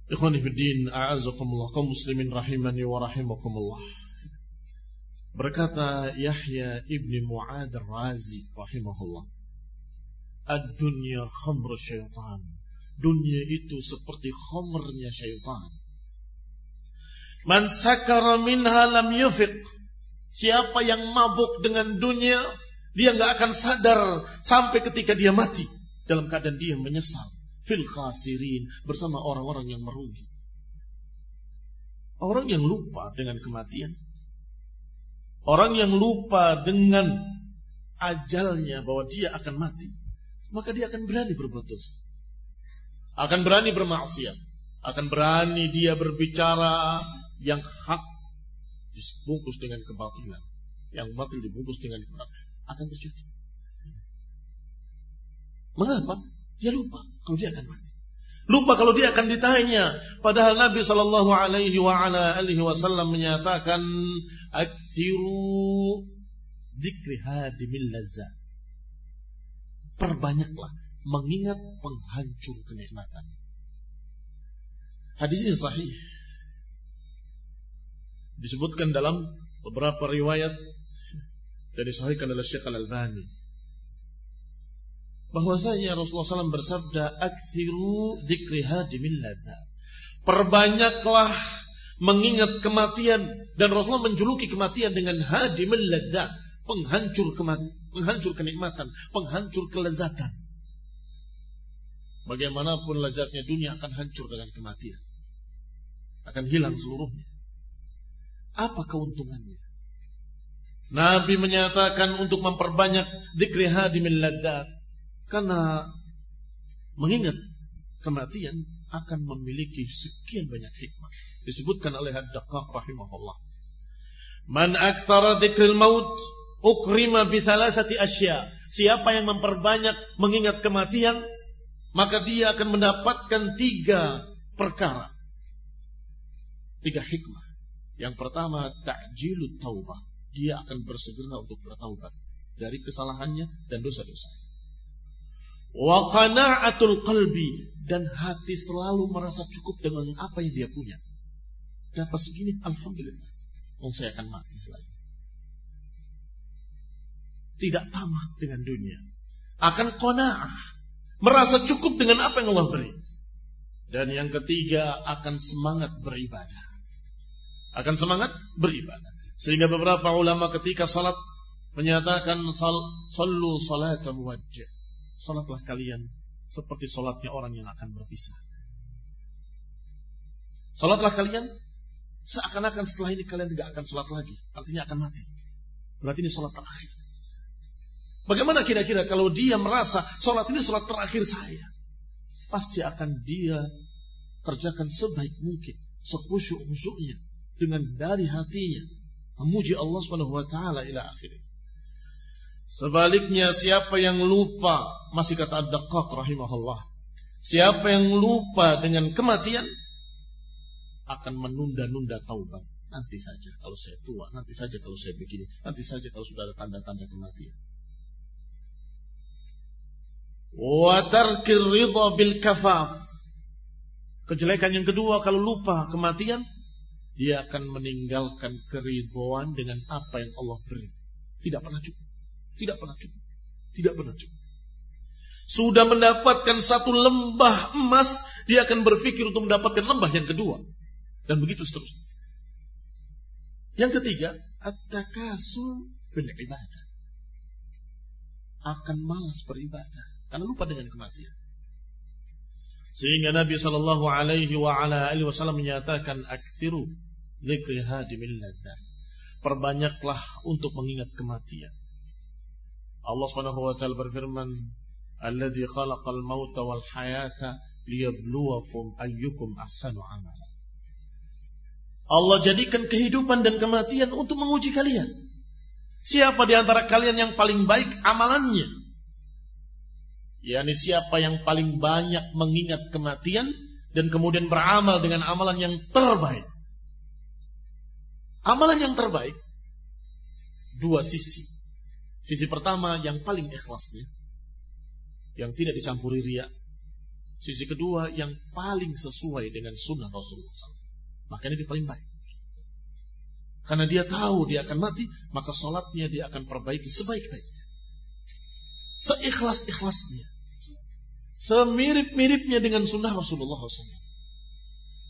Ikhwani fiddin, a'azakumullah, kaum muslimin rahimani wa rahimakumullah. Berkata Yahya ibni Mu'ad Razi rahimahullah. Ad-dunya khamr syaitan. Dunia itu seperti khamrnya syaitan. Man sakara minha lam yufiq. Siapa yang mabuk dengan dunia, dia nggak akan sadar sampai ketika dia mati dalam keadaan dia menyesal. fil khasirin bersama orang-orang yang merugi. Orang yang lupa dengan kematian. Orang yang lupa dengan ajalnya bahwa dia akan mati. Maka dia akan berani berbuat dosa. Akan berani bermaksiat. Akan berani dia berbicara yang hak dibungkus dengan kebatilan. Yang batil dibungkus dengan kebatilan. Akan terjadi. Mengapa? Dia lupa kalau dia akan mati. Lupa kalau dia akan ditanya. Padahal Nabi Shallallahu Alaihi Wasallam menyatakan, "Aktiru dikri hadimil lazat." Perbanyaklah mengingat penghancur kenikmatan. Hadis ini sahih. Disebutkan dalam beberapa riwayat dan disahihkan oleh Syekh Al-Albani bahwasanya Rasulullah SAW bersabda aksiru dzikri hadimil Perbanyaklah mengingat kematian dan Rasulullah menjuluki kematian dengan hadimil ladza, penghancur kematian, penghancur kenikmatan, penghancur kelezatan. Bagaimanapun lezatnya dunia akan hancur dengan kematian. Akan hilang seluruhnya. Apa keuntungannya? Nabi menyatakan untuk memperbanyak dzikri hadimil karena mengingat kematian akan memiliki sekian banyak hikmah. Disebutkan oleh Ad-Daqqaq rahimahullah. Man aktsara dzikril maut ukrima bi thalathati asya. Siapa yang memperbanyak mengingat kematian, maka dia akan mendapatkan tiga perkara. Tiga hikmah. Yang pertama, ta'jilut taubah. Dia akan bersegera untuk bertaubat dari kesalahannya dan dosa-dosanya wa qana'atul qalbi dan hati selalu merasa cukup dengan apa yang dia punya. Dapat segini, alhamdulillah. Oh, saya akan mati selain. Tidak tamak dengan dunia. Akan qana'ah. Merasa cukup dengan apa yang Allah beri. Dan yang ketiga akan semangat beribadah. Akan semangat beribadah. Sehingga beberapa ulama ketika salat menyatakan sal, sallu salatan wajah Salatlah kalian seperti salatnya orang yang akan berpisah. Salatlah kalian seakan-akan setelah ini kalian tidak akan salat lagi. Artinya akan mati. Berarti ini salat terakhir. Bagaimana kira-kira kalau dia merasa salat ini salat terakhir saya? Pasti akan dia kerjakan sebaik mungkin, sekhusyuk-khusyuknya dengan dari hatinya memuji Allah Subhanahu wa taala ila akhirnya. Sebaliknya siapa yang lupa masih kata Ad-Daqqaq rahimahullah. Siapa yang lupa dengan kematian akan menunda-nunda taubat. Nanti saja kalau saya tua, nanti saja kalau saya begini, nanti saja kalau sudah ada tanda-tanda kematian. Wa tarkir bil kafaf. Kejelekan yang kedua kalau lupa kematian, dia akan meninggalkan keriduan dengan apa yang Allah beri. Tidak pernah cukup. Tidak pernah cukup. Tidak pernah cukup. Sudah mendapatkan satu lembah emas, dia akan berpikir untuk mendapatkan lembah yang kedua. Dan begitu seterusnya. Yang ketiga, at-takasul fil ibadah. Akan malas beribadah karena lupa dengan kematian. Sehingga Nabi Shallallahu Alaihi Wasallam menyatakan aktiru dzikri hadimil Perbanyaklah untuk mengingat kematian. Allah Subhanahu wa taala berfirman, "Alladzi khalaqal mauta wal hayata liyabluwakum ayyukum ahsanu amala." Allah jadikan kehidupan dan kematian untuk menguji kalian. Siapa di antara kalian yang paling baik amalannya? yakni siapa yang paling banyak mengingat kematian dan kemudian beramal dengan amalan yang terbaik. Amalan yang terbaik dua sisi. Sisi pertama yang paling ikhlasnya. Yang tidak dicampuri ria. Sisi kedua yang paling sesuai dengan sunnah Rasulullah SAW. Makanya dia paling baik. Karena dia tahu dia akan mati, maka sholatnya dia akan perbaiki sebaik-baiknya. Seikhlas-ikhlasnya. Semirip-miripnya dengan sunnah Rasulullah SAW.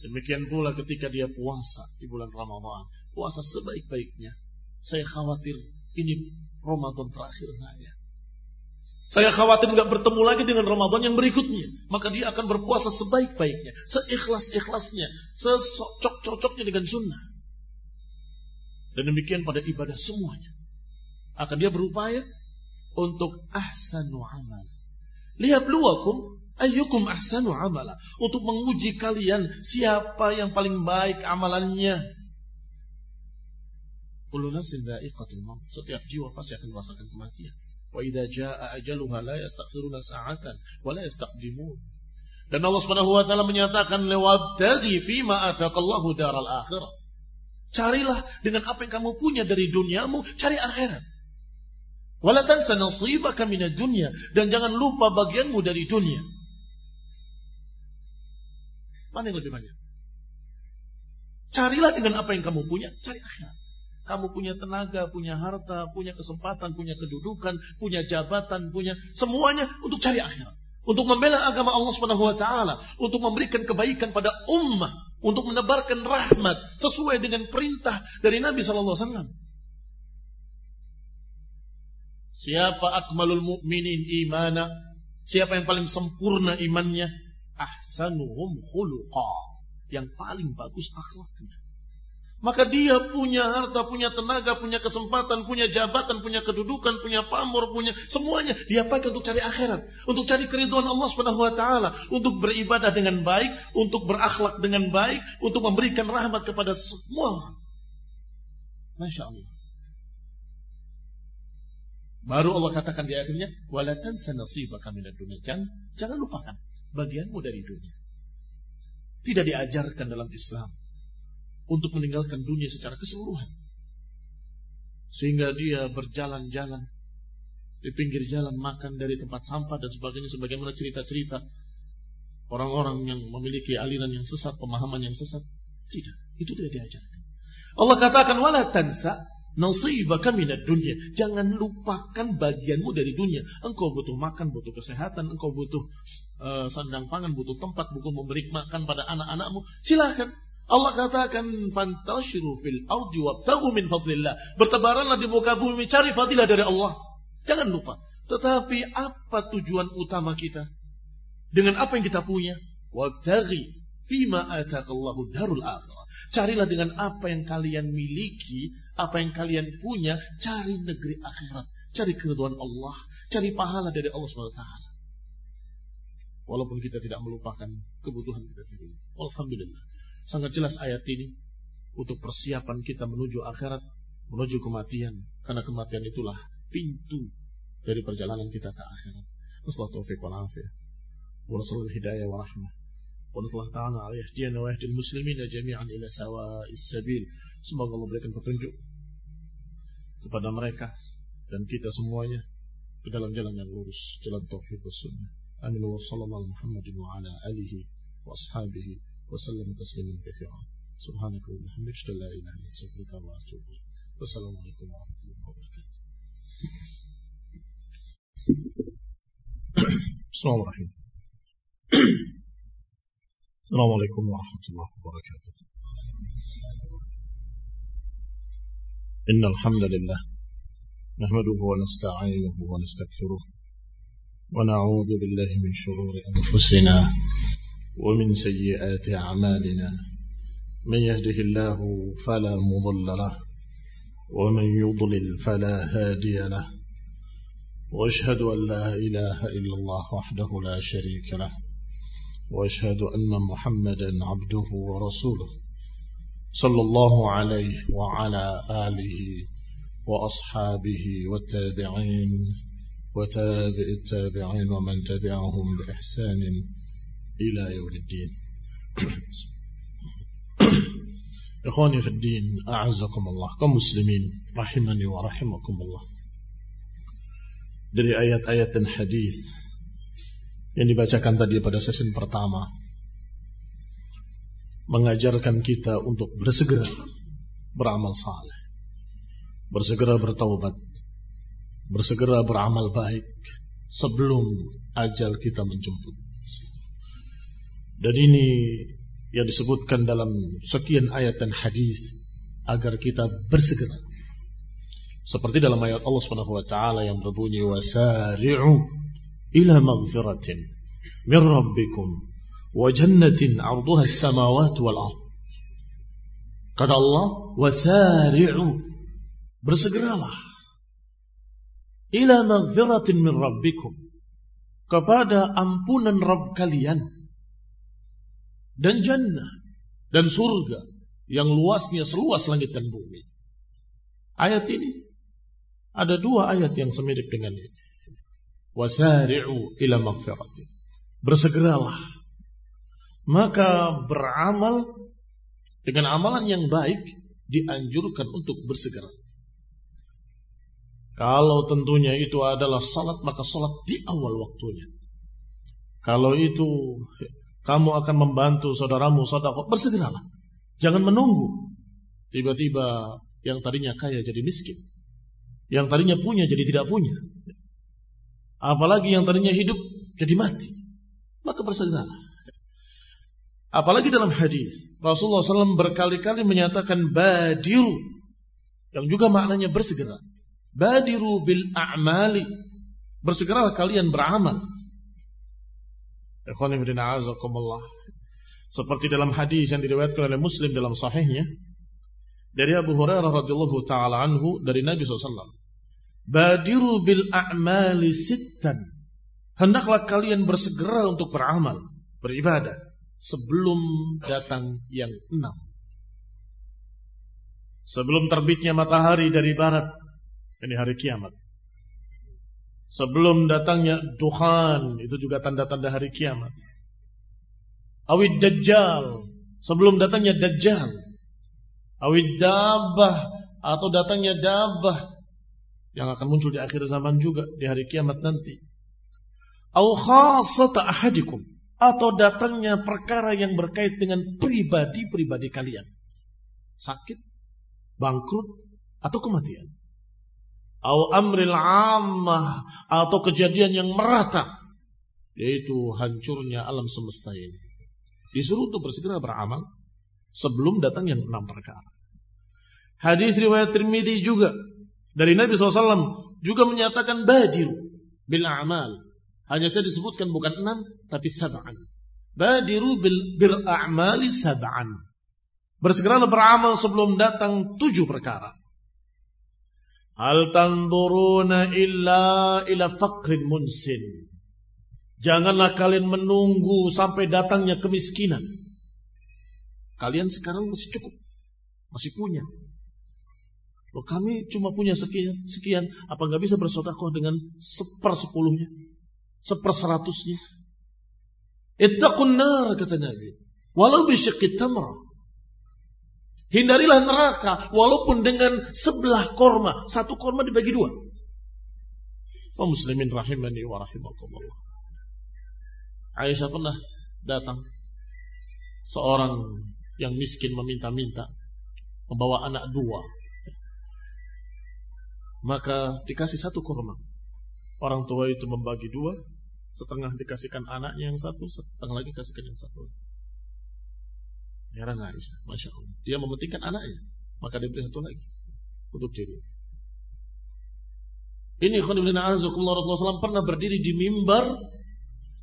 Demikian pula ketika dia puasa di bulan Ramadhan. Puasa sebaik-baiknya. Saya khawatir ini Ramadan terakhir saya. Saya khawatir nggak bertemu lagi dengan Ramadan yang berikutnya. Maka dia akan berpuasa sebaik-baiknya, seikhlas-ikhlasnya, sesocok-cocoknya dengan sunnah. Dan demikian pada ibadah semuanya. Akan dia berupaya untuk ahsanu amal. Lihat luakum ayyukum ahsanu amala. Untuk menguji kalian siapa yang paling baik amalannya. Kullu nafsin dha'iqatul maut. Setiap jiwa pasti akan merasakan kematian. Wa idza jaa ajaluha la yastakhiruna sa'atan wa la yastaqdimun. Dan Allah Subhanahu wa taala menyatakan lewabtadi fima ataqallahu daral akhirah. Carilah dengan apa yang kamu punya dari duniamu, cari akhirat. Wala tansa nasibaka minad dunya dan jangan lupa bagianmu dari dunia. Mana yang lebih banyak? Carilah dengan apa yang kamu punya, cari akhirat. Kamu punya tenaga, punya harta, punya kesempatan, punya kedudukan, punya jabatan, punya semuanya untuk cari akhirat. Untuk membela agama Allah Subhanahu wa taala, untuk memberikan kebaikan pada ummah, untuk menebarkan rahmat sesuai dengan perintah dari Nabi sallallahu alaihi wasallam. Siapa akmalul mu'minin imana? Siapa yang paling sempurna imannya? Ahsanuhum khuluqa. Yang paling bagus akhlaknya. Maka dia punya harta, punya tenaga, punya kesempatan, punya jabatan, punya kedudukan, punya pamor, punya semuanya. Dia pakai untuk cari akhirat, untuk cari keriduan Allah Subhanahu wa taala, untuk beribadah dengan baik, untuk berakhlak dengan baik, untuk memberikan rahmat kepada semua. Masya Allah. Baru Allah katakan di akhirnya, walatan sanasibaka minad dunia. Jangan, jangan lupakan bagianmu dari dunia. Tidak diajarkan dalam Islam untuk meninggalkan dunia secara keseluruhan. Sehingga dia berjalan-jalan di pinggir jalan makan dari tempat sampah dan sebagainya sebagaimana cerita-cerita orang-orang yang memiliki aliran yang sesat, pemahaman yang sesat. Tidak, itu tidak diajarkan. Allah katakan wala tansa nasibaka minad dunia. Jangan lupakan bagianmu dari dunia. Engkau butuh makan, butuh kesehatan, engkau butuh uh, sandang pangan, butuh tempat, butuh memberi makan pada anak-anakmu. Silahkan Allah katakan fantashiru fil ardi wabtaghu min fadlillah. Bertebaranlah di muka bumi cari fadilah dari Allah. Jangan lupa. Tetapi apa tujuan utama kita? Dengan apa yang kita punya? Wabtaghi fima atakallahu darul akhirah. Carilah dengan apa yang kalian miliki, apa yang kalian punya, cari negeri akhirat, cari keriduan Allah, cari pahala dari Allah SWT. Walaupun kita tidak melupakan kebutuhan kita sendiri. Alhamdulillah. Sangat jelas ayat ini untuk persiapan kita menuju akhirat, menuju kematian. Karena kematian itulah pintu dari perjalanan kita ke akhirat. Wassalamualaikum taufiq wal afiyah. Wa hidayah wa rahmah. Wa nasallahu ta'ala ala yahdiyana wa yahdil muslimina jami'an ila sawa'is sabil. Semoga Allah berikan petunjuk kepada mereka dan kita semuanya ke dalam jalan yang lurus, jalan tauhid wa sunnah. Amin wa sallallahu Muhammadin wa ala alihi wa ashabihi وسلم تسليما كثيرا. سبحانك وبحمدك أشهد أن لا إله إلا أنت أستغفرك وأتوب إليك. والسلام عليكم ورحمة الله وبركاته. بسم الله الرحمن السلام عليكم ورحمة الله وبركاته. إن الحمد لله نحمده ونستعينه ونستغفره ونعوذ بالله من شرور أنفسنا ومن سيئات أعمالنا. من يهده الله فلا مضل له ومن يضلل فلا هادي له. وأشهد أن لا إله إلا الله وحده لا شريك له وأشهد أن محمدا عبده ورسوله صلى الله عليه وعلى آله وأصحابه والتابعين وتابع التابعين ومن تبعهم بإحسان إلى يوم الدين إخواني في الدين أعزكم الله كمسلمين رحمني ورحمكم الله dari ayat-ayat dan hadis yang dibacakan tadi pada sesi pertama mengajarkan kita untuk bersegera beramal saleh, bersegera bertaubat, bersegera beramal baik sebelum ajal kita menjemput. Dan ini yang disebutkan dalam sekian ayat dan hadis agar kita bersegera Seperti dalam ayat Allah Subhanahu wa taala yang berbunyi wasari'u ila maghfiratin min rabbikum wa jannatin 'arduha as-samawati wal ard. Kata Allah, wasari'u bersegeralah ila maghfiratin min rabbikum kepada ampunan Rabb kalian dan jannah dan surga yang luasnya seluas langit dan bumi. Ayat ini ada dua ayat yang semirip dengan ini. Wasari'u ila maghfiratin. Bersegeralah. Maka beramal dengan amalan yang baik dianjurkan untuk bersegera. Kalau tentunya itu adalah salat maka salat di awal waktunya. Kalau itu kamu akan membantu saudaramu saudara bersegeralah. Jangan menunggu. Tiba-tiba yang tadinya kaya jadi miskin. Yang tadinya punya jadi tidak punya. Apalagi yang tadinya hidup jadi mati. Maka bersegeralah. Apalagi dalam hadis Rasulullah SAW berkali-kali menyatakan badiru yang juga maknanya bersegera. Badiru bil a'mali. Bersegeralah kalian beramal. Seperti dalam hadis yang diriwayatkan oleh Muslim dalam sahihnya dari Abu Hurairah radhiyallahu taala anhu dari Nabi SAW. Badiru bil a'mali sittan. Hendaklah kalian bersegera untuk beramal, beribadah sebelum datang yang enam. Sebelum terbitnya matahari dari barat, ini hari kiamat. Sebelum datangnya duhan, itu juga tanda-tanda hari kiamat. Awid dajjal, sebelum datangnya dajjal. Awid dabah, atau datangnya dabah, yang akan muncul di akhir zaman juga, di hari kiamat nanti. Aw khasata ahadikum, atau datangnya perkara yang berkait dengan pribadi-pribadi kalian. Sakit, bangkrut, atau kematian atau amril ammah atau kejadian yang merata yaitu hancurnya alam semesta ini. Disuruh untuk bersegera beramal sebelum datang yang enam perkara. Hadis riwayat Tirmidzi juga dari Nabi SAW juga menyatakan badir bil amal. Hanya saya disebutkan bukan enam tapi sab'an. Badiru bil, bil a'mali sab'an. Bersegeralah beramal sebelum datang tujuh perkara. Hal tanzuruna illa ila faqrin munsin. Janganlah kalian menunggu sampai datangnya kemiskinan. Kalian sekarang masih cukup. Masih punya. Loh, kami cuma punya sekian, sekian. Apa nggak bisa bersodakoh dengan seper sepuluhnya? Seper seratusnya? Ittaqun nar, kata Nabi. Walau bisyikit tamrah. Hindarilah neraka walaupun dengan sebelah korma. Satu korma dibagi dua. Kaum muslimin rahimani wa rahimakumullah. Aisyah pernah datang seorang yang miskin meminta-minta membawa anak dua. Maka dikasih satu korma. Orang tua itu membagi dua, setengah dikasihkan anaknya yang satu, setengah lagi kasihkan yang satu. Heran Aisyah, Masya Allah. Dia mementingkan anaknya. Maka dia beri satu lagi. Untuk diri. Ini Khonibilina Azzaqullah Rasulullah SAW pernah berdiri di mimbar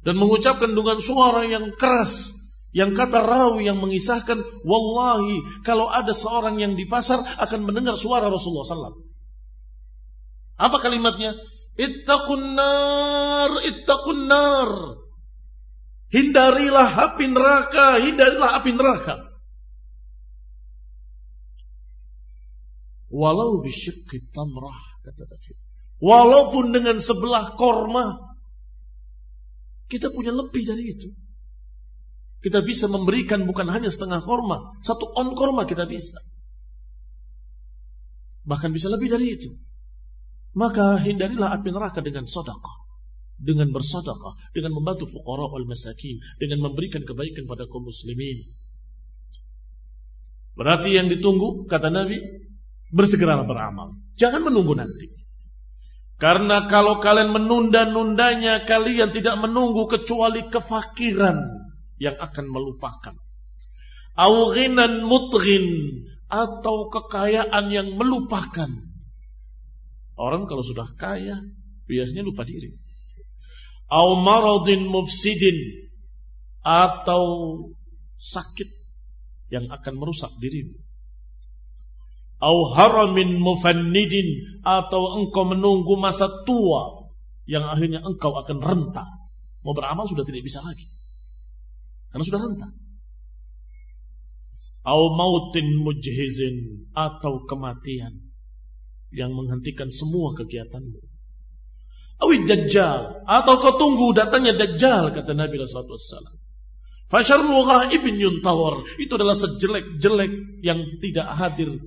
dan mengucapkan dengan suara yang keras. Yang kata rawi yang mengisahkan, Wallahi, kalau ada seorang yang di pasar akan mendengar suara Rasulullah SAW. Apa kalimatnya? Ittaqun nar, ittaqun nar. Hindarilah api neraka, hindarilah api neraka. Walau bisyikki tamrah, kata Nabi. Walaupun dengan sebelah korma, kita punya lebih dari itu. Kita bisa memberikan bukan hanya setengah korma, satu on korma kita bisa. Bahkan bisa lebih dari itu. Maka hindarilah api neraka dengan sodakah dengan bersedekah, dengan membantu fuqara wal masakin, dengan memberikan kebaikan pada kaum muslimin. Berarti yang ditunggu kata Nabi bersegeralah beramal. Jangan menunggu nanti. Karena kalau kalian menunda-nundanya kalian tidak menunggu kecuali kefakiran yang akan melupakan. Aughinan mutghin atau kekayaan yang melupakan. Orang kalau sudah kaya biasanya lupa diri. Au mufsidin atau sakit yang akan merusak dirimu. Au haramin mufannidin atau engkau menunggu masa tua yang akhirnya engkau akan renta. Mau beramal sudah tidak bisa lagi. Karena sudah renta. Au mautin mujhizin atau kematian yang menghentikan semua kegiatanmu. Awid dajjal atau kau tunggu datangnya dajjal kata Nabi Rasulullah SAW. Ghaibin yuntawar itu adalah sejelek-jelek yang tidak hadir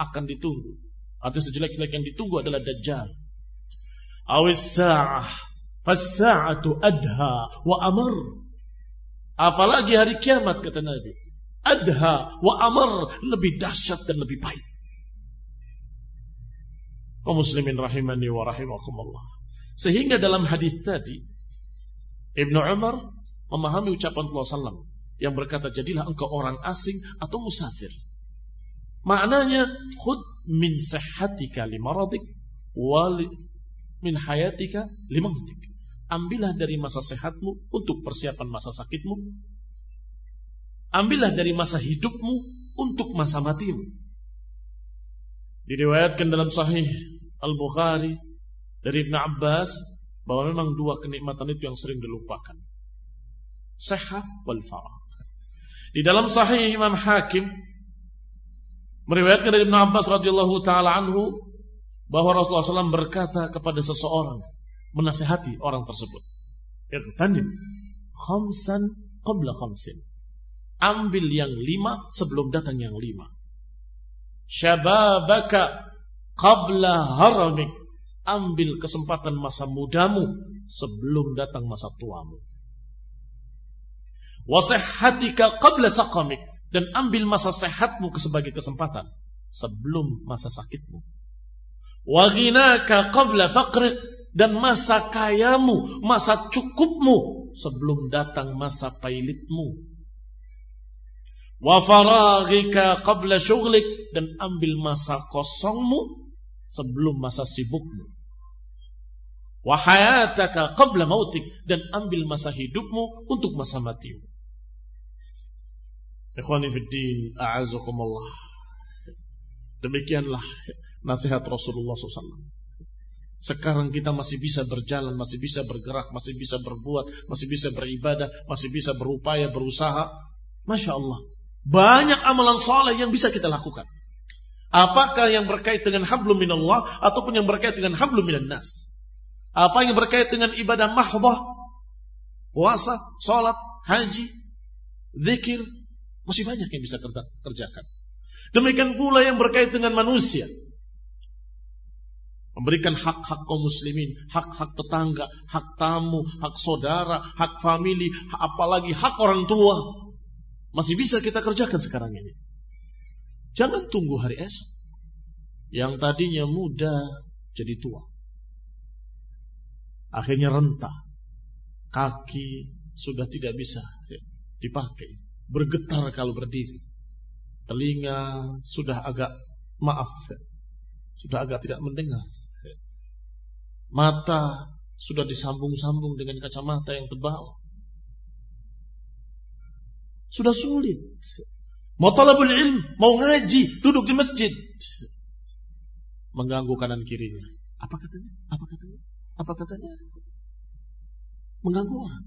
akan ditunggu. Artinya sejelek-jelek yang ditunggu adalah dajjal. Awis sa'ah Fasa'atu adha wa amar. Apalagi hari kiamat kata Nabi. Adha wa amar lebih dahsyat dan lebih baik. Kaum muslimin rahimani wa rahimakumullah. Sehingga dalam hadis tadi Ibnu Umar memahami ucapan Allah sallam yang berkata jadilah engkau orang asing atau musafir. Maknanya khud min sihhatika limaradik wal min hayatika limautik. Ambillah dari masa sehatmu untuk persiapan masa sakitmu. Ambillah dari masa hidupmu untuk masa matimu. Diriwayatkan dalam sahih Al-Bukhari dari Ibn Abbas bahwa memang dua kenikmatan itu yang sering dilupakan. Sehat wal farah. Di dalam sahih Imam Hakim meriwayatkan dari Ibn Abbas radhiyallahu taala anhu bahwa Rasulullah SAW berkata kepada seseorang menasehati orang tersebut. Irtanim khamsan qabla khamsin. Ambil yang lima sebelum datang yang lima. Syababaka qabla haramik. Ambil kesempatan masa mudamu sebelum datang masa tuamu. Wasihhatika qabla saqamik. Dan ambil masa sehatmu sebagai kesempatan sebelum masa sakitmu. Waghinaka qabla faqrik dan masa kayamu, masa cukupmu sebelum datang masa pailitmu. Wa faraghika qabla syughlik dan ambil masa kosongmu sebelum masa sibukmu. Wa hayataka qabla mautik dan ambil masa hidupmu untuk masa matimu. Ikhwani fi din, a'azakumullah. Demikianlah nasihat Rasulullah SAW. Sekarang kita masih bisa berjalan, masih bisa bergerak, masih bisa berbuat, masih bisa beribadah, masih bisa berupaya, berusaha. Masya Allah. Banyak amalan soleh yang bisa kita lakukan. Apakah yang berkait dengan hablum minallah ataupun yang berkait dengan hablum minan nas? Apa yang berkait dengan ibadah mahbah, puasa, sholat, haji, zikir, masih banyak yang bisa kerjakan. Demikian pula yang berkait dengan manusia. Memberikan hak-hak kaum muslimin, hak-hak tetangga, hak tamu, hak saudara, hak famili, apalagi hak orang tua. Masih bisa kita kerjakan sekarang ini. Jangan tunggu hari esok. Yang tadinya muda jadi tua. Akhirnya rentah. Kaki sudah tidak bisa dipakai. Bergetar kalau berdiri. Telinga sudah agak maaf. Sudah agak tidak mendengar Mata sudah disambung-sambung dengan kacamata yang tebal. Sudah sulit. Mau talabul ilm, mau ngaji, duduk di masjid. Mengganggu kanan kirinya. Apa katanya? Apa katanya? Apa katanya? Mengganggu orang.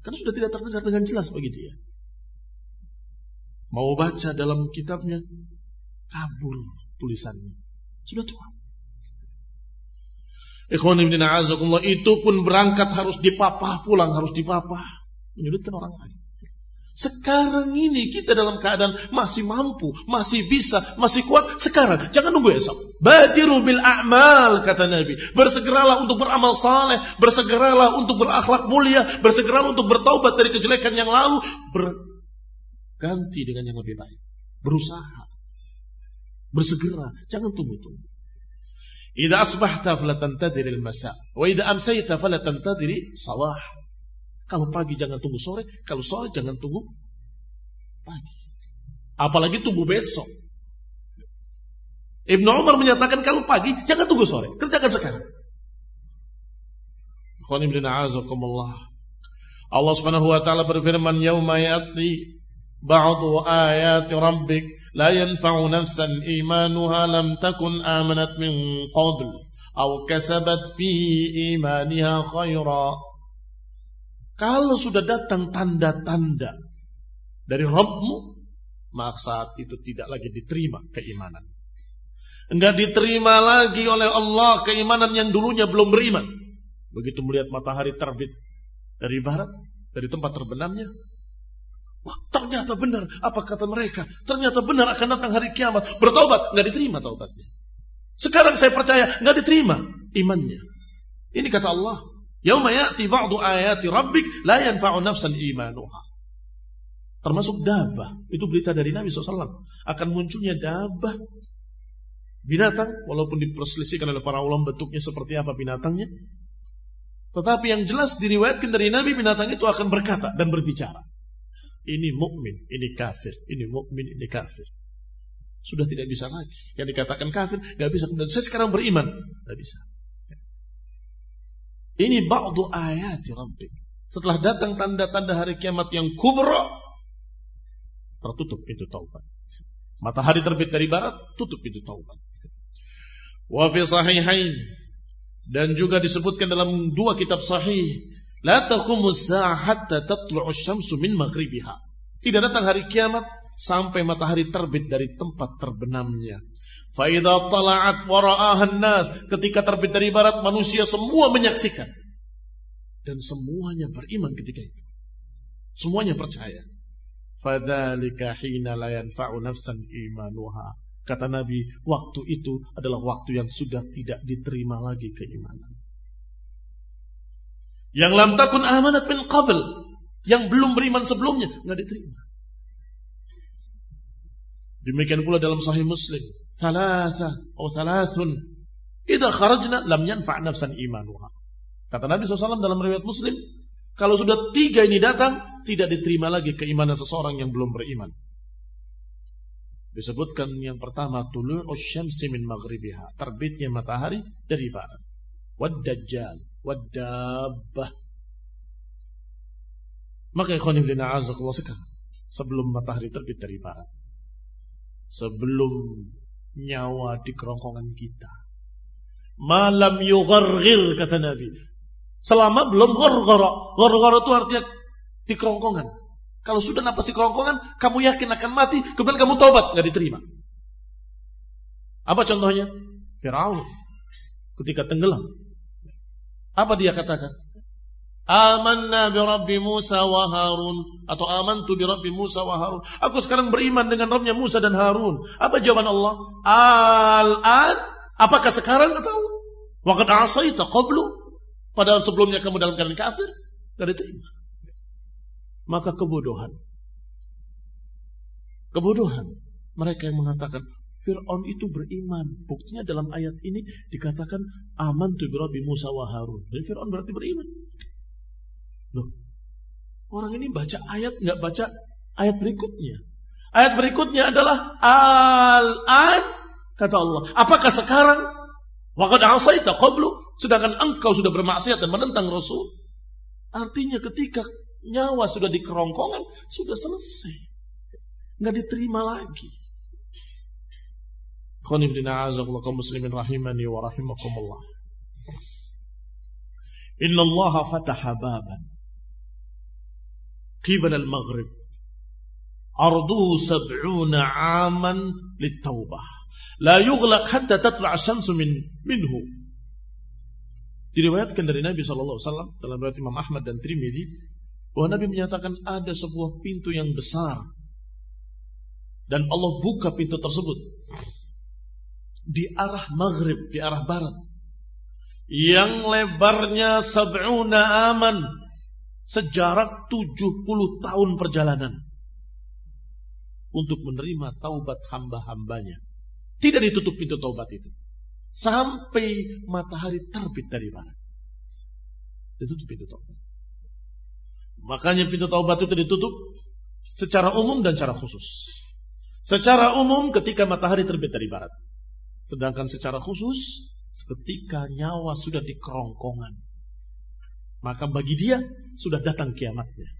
Karena sudah tidak terdengar dengan jelas bagi dia. Mau baca dalam kitabnya, kabur tulisannya. Sudah tua. Itu pun berangkat harus dipapah, pulang harus dipapah. Menyulitkan orang lain. Sekarang ini kita dalam keadaan masih mampu, masih bisa, masih kuat. Sekarang, jangan nunggu esok. Badiru bil a'mal, kata Nabi. Bersegeralah untuk beramal saleh, bersegeralah untuk berakhlak mulia, bersegeralah untuk bertaubat dari kejelekan yang lalu, berganti dengan yang lebih baik. Berusaha. Bersegera, jangan tunggu-tunggu. Idza asbahta fala tantadhir al-masa wa idza amsayta fala tantadhir sawah. Kalau pagi jangan tunggu sore, kalau sore jangan tunggu pagi. Apalagi tunggu besok. Ibnu Umar menyatakan kalau pagi jangan tunggu sore, kerjakan sekarang. Allah Subhanahu wa taala berfirman, "Yauma ya'ti ba'du ayati rabbik la yanfa'u nafsan imanuha lam takun amanat min qabl aw kasabat fi imaniha khaira." Kalau sudah datang tanda-tanda dari Rabbmu, maka saat itu tidak lagi diterima keimanan. Enggak diterima lagi oleh Allah keimanan yang dulunya belum beriman. Begitu melihat matahari terbit dari barat, dari tempat terbenamnya, Wah, ternyata benar. Apa kata mereka? Ternyata benar akan datang hari kiamat. Bertobat, nggak diterima taubatnya. Sekarang saya percaya, nggak diterima imannya. Ini kata Allah. Yauma ya'ti ba'du ayati rabbik la yanfa'u nafsan imanuha. Termasuk dabah. Itu berita dari Nabi SAW. Akan munculnya dabah binatang walaupun diperselisihkan oleh para ulama bentuknya seperti apa binatangnya tetapi yang jelas diriwayatkan dari Nabi binatang itu akan berkata dan berbicara ini mukmin ini kafir. Ini mukmin ini kafir. Sudah tidak bisa lagi. Yang dikatakan kafir nggak bisa. Kemudian saya sekarang beriman. Nggak bisa. Ini ba'du ayat Rabbi. Setelah datang tanda-tanda hari kiamat yang kubra tertutup pintu taubat. Matahari terbit dari barat tutup pintu taubat. Wa fi sahihain. Dan juga disebutkan dalam dua kitab sahih, Tidak datang hari kiamat sampai matahari terbit dari tempat terbenamnya. Tala'at nas, ketika terbit dari barat manusia semua menyaksikan. Dan semuanya beriman ketika itu. Semuanya percaya. Hina imanuha. Kata Nabi, waktu itu adalah waktu yang sudah tidak diterima lagi keimanan. Yang lam takun amanat min qabl, yang belum beriman sebelumnya, nggak diterima. Demikian pula dalam Sahih Muslim, thalatha atau thalathun, idza kharajna lam yanfa' nafsan imanuha. Kata Nabi SAW dalam riwayat Muslim, kalau sudah tiga ini datang, tidak diterima lagi keimanan seseorang yang belum beriman. Disebutkan yang pertama tulu'us syamsi min maghribiha, terbitnya matahari dari barat. Wad dajjal, wad dabbah. Maka ikhwan ibn a'azakullah sekarang sebelum matahari terbit dari barat. Sebelum nyawa di kerongkongan kita. Malam yugharghir kata Nabi. Selama belum gharghara. Gharghara itu artinya di kerongkongan. Kalau sudah napas di kerongkongan, kamu yakin akan mati, kemudian kamu taubat, nggak diterima. Apa contohnya? Firaun ketika tenggelam. Apa dia katakan? Amanna bi Rabbi Musa wa Harun atau amantu bi Rabbi Musa wa Harun. Aku sekarang beriman dengan Rabbnya Musa dan Harun. Apa jawaban Allah? Al-an apakah sekarang atau waqad asaita qablu? Padahal sebelumnya kamu dalam keadaan kafir, enggak diterima maka kebodohan. Kebodohan. Mereka yang mengatakan Fir'aun itu beriman. Buktinya dalam ayat ini dikatakan aman tu bi Musa wa Harun. Jadi Fir'aun berarti beriman. Loh, orang ini baca ayat nggak baca ayat berikutnya. Ayat berikutnya adalah al-an kata Allah. Apakah sekarang waqad asaita qablu sedangkan engkau sudah bermaksiat dan menentang Rasul? Artinya ketika Nyawa sudah di kerongkongan, sudah selesai. Nggak diterima lagi. Khonibdina azakullah kaum muslimin rahimani wa rahimakumullah. Inna Allah fataha baban. Qibal al-maghrib. Arduhu sab'una aman littawbah. La yughlaq hatta tatla' syamsu min minhu. Diriwayatkan dari Nabi SAW dalam riwayat Imam Ahmad dan Trimidi bahwa Nabi menyatakan ada sebuah pintu yang besar dan Allah buka pintu tersebut di arah maghrib, di arah barat yang lebarnya sab'una aman sejarak 70 tahun perjalanan untuk menerima taubat hamba-hambanya. Tidak ditutup pintu taubat itu. Sampai matahari terbit dari barat. Ditutup pintu taubat. Makanya pintu taubat itu ditutup secara umum dan secara khusus. Secara umum ketika matahari terbit dari barat. Sedangkan secara khusus, ketika nyawa sudah di kerongkongan, maka bagi dia sudah datang kiamatnya.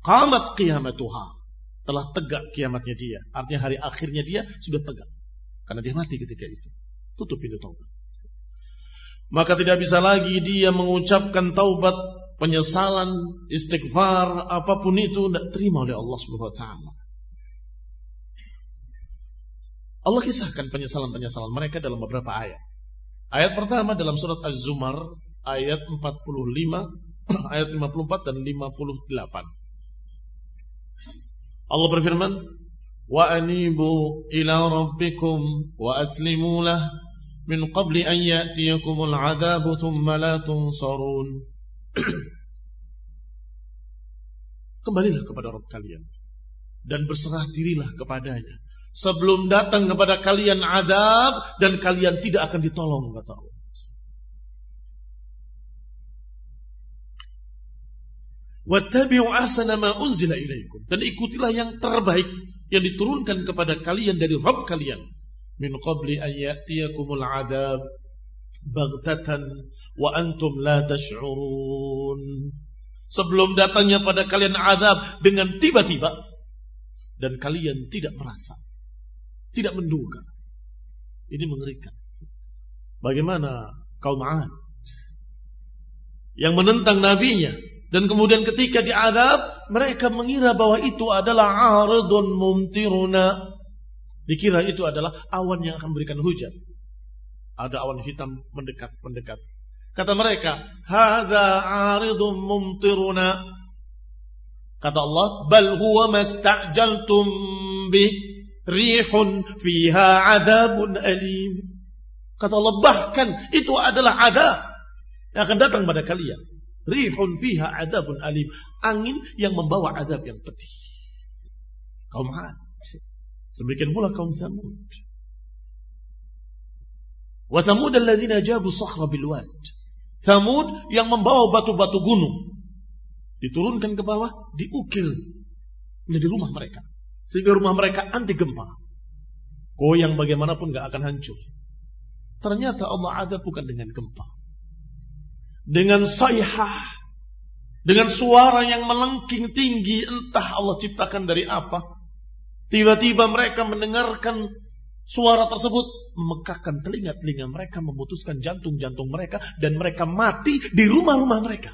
Qamat kiamatuha. Telah tegak kiamatnya dia. Artinya hari akhirnya dia sudah tegak. Karena dia mati ketika itu. Tutup pintu taubat. Maka tidak bisa lagi dia mengucapkan taubat, penyesalan, istighfar, apa pun itu tidak terima oleh Allah taala. Allah kisahkan penyesalan-penyesalan mereka dalam beberapa ayat. Ayat pertama dalam surat Az-Zumar ayat 45, ayat 54 dan 58. Allah berfirman, "Wa anibu ila rabbikum wa aslimu lah min qabli an ya'tiyakumul 'adzabu thumma la tunsarun." Kembalilah kepada Rabb kalian dan berserah dirilah kepadanya sebelum datang kepada kalian adab dan kalian tidak akan ditolong kata Allah. Wattabi'u ahsana ma unzila ilaikum. Dan ikutilah yang terbaik yang diturunkan kepada kalian dari Rabb kalian. Min qabli an ya'tiyakumul adab baghtatan wa antum la tash'urun. Sebelum datangnya pada kalian azab dengan tiba-tiba dan kalian tidak merasa tidak menduga. Ini mengerikan. Bagaimana kaum Ad yang menentang nabinya dan kemudian ketika diadab mereka mengira bahwa itu adalah aridun mumtiruna. Dikira itu adalah awan yang akan memberikan hujan. Ada awan hitam mendekat, mendekat. Kata mereka, "Hadza aridun mumtiruna." Kata Allah, "Bal huwa mastajaltum bih." Rihun fiha adabun alim. Kata Allah bahkan itu adalah adab yang akan datang pada kalian. Rihun fiha adabun alim. Angin yang membawa adab yang pedih. Kaum Had. Demikian pula kaum Thamud. Wa Thamud alladzina jabu sakhra bil wad. Thamud yang membawa batu-batu gunung. Diturunkan ke bawah, diukir menjadi rumah mereka. Sehingga rumah mereka anti gempa. Goyang bagaimanapun gak akan hancur. Ternyata Allah ada bukan dengan gempa. Dengan sayhah. Dengan suara yang melengking tinggi. Entah Allah ciptakan dari apa. Tiba-tiba mereka mendengarkan suara tersebut. Memekakkan telinga-telinga mereka. Memutuskan jantung-jantung mereka. Dan mereka mati di rumah-rumah mereka.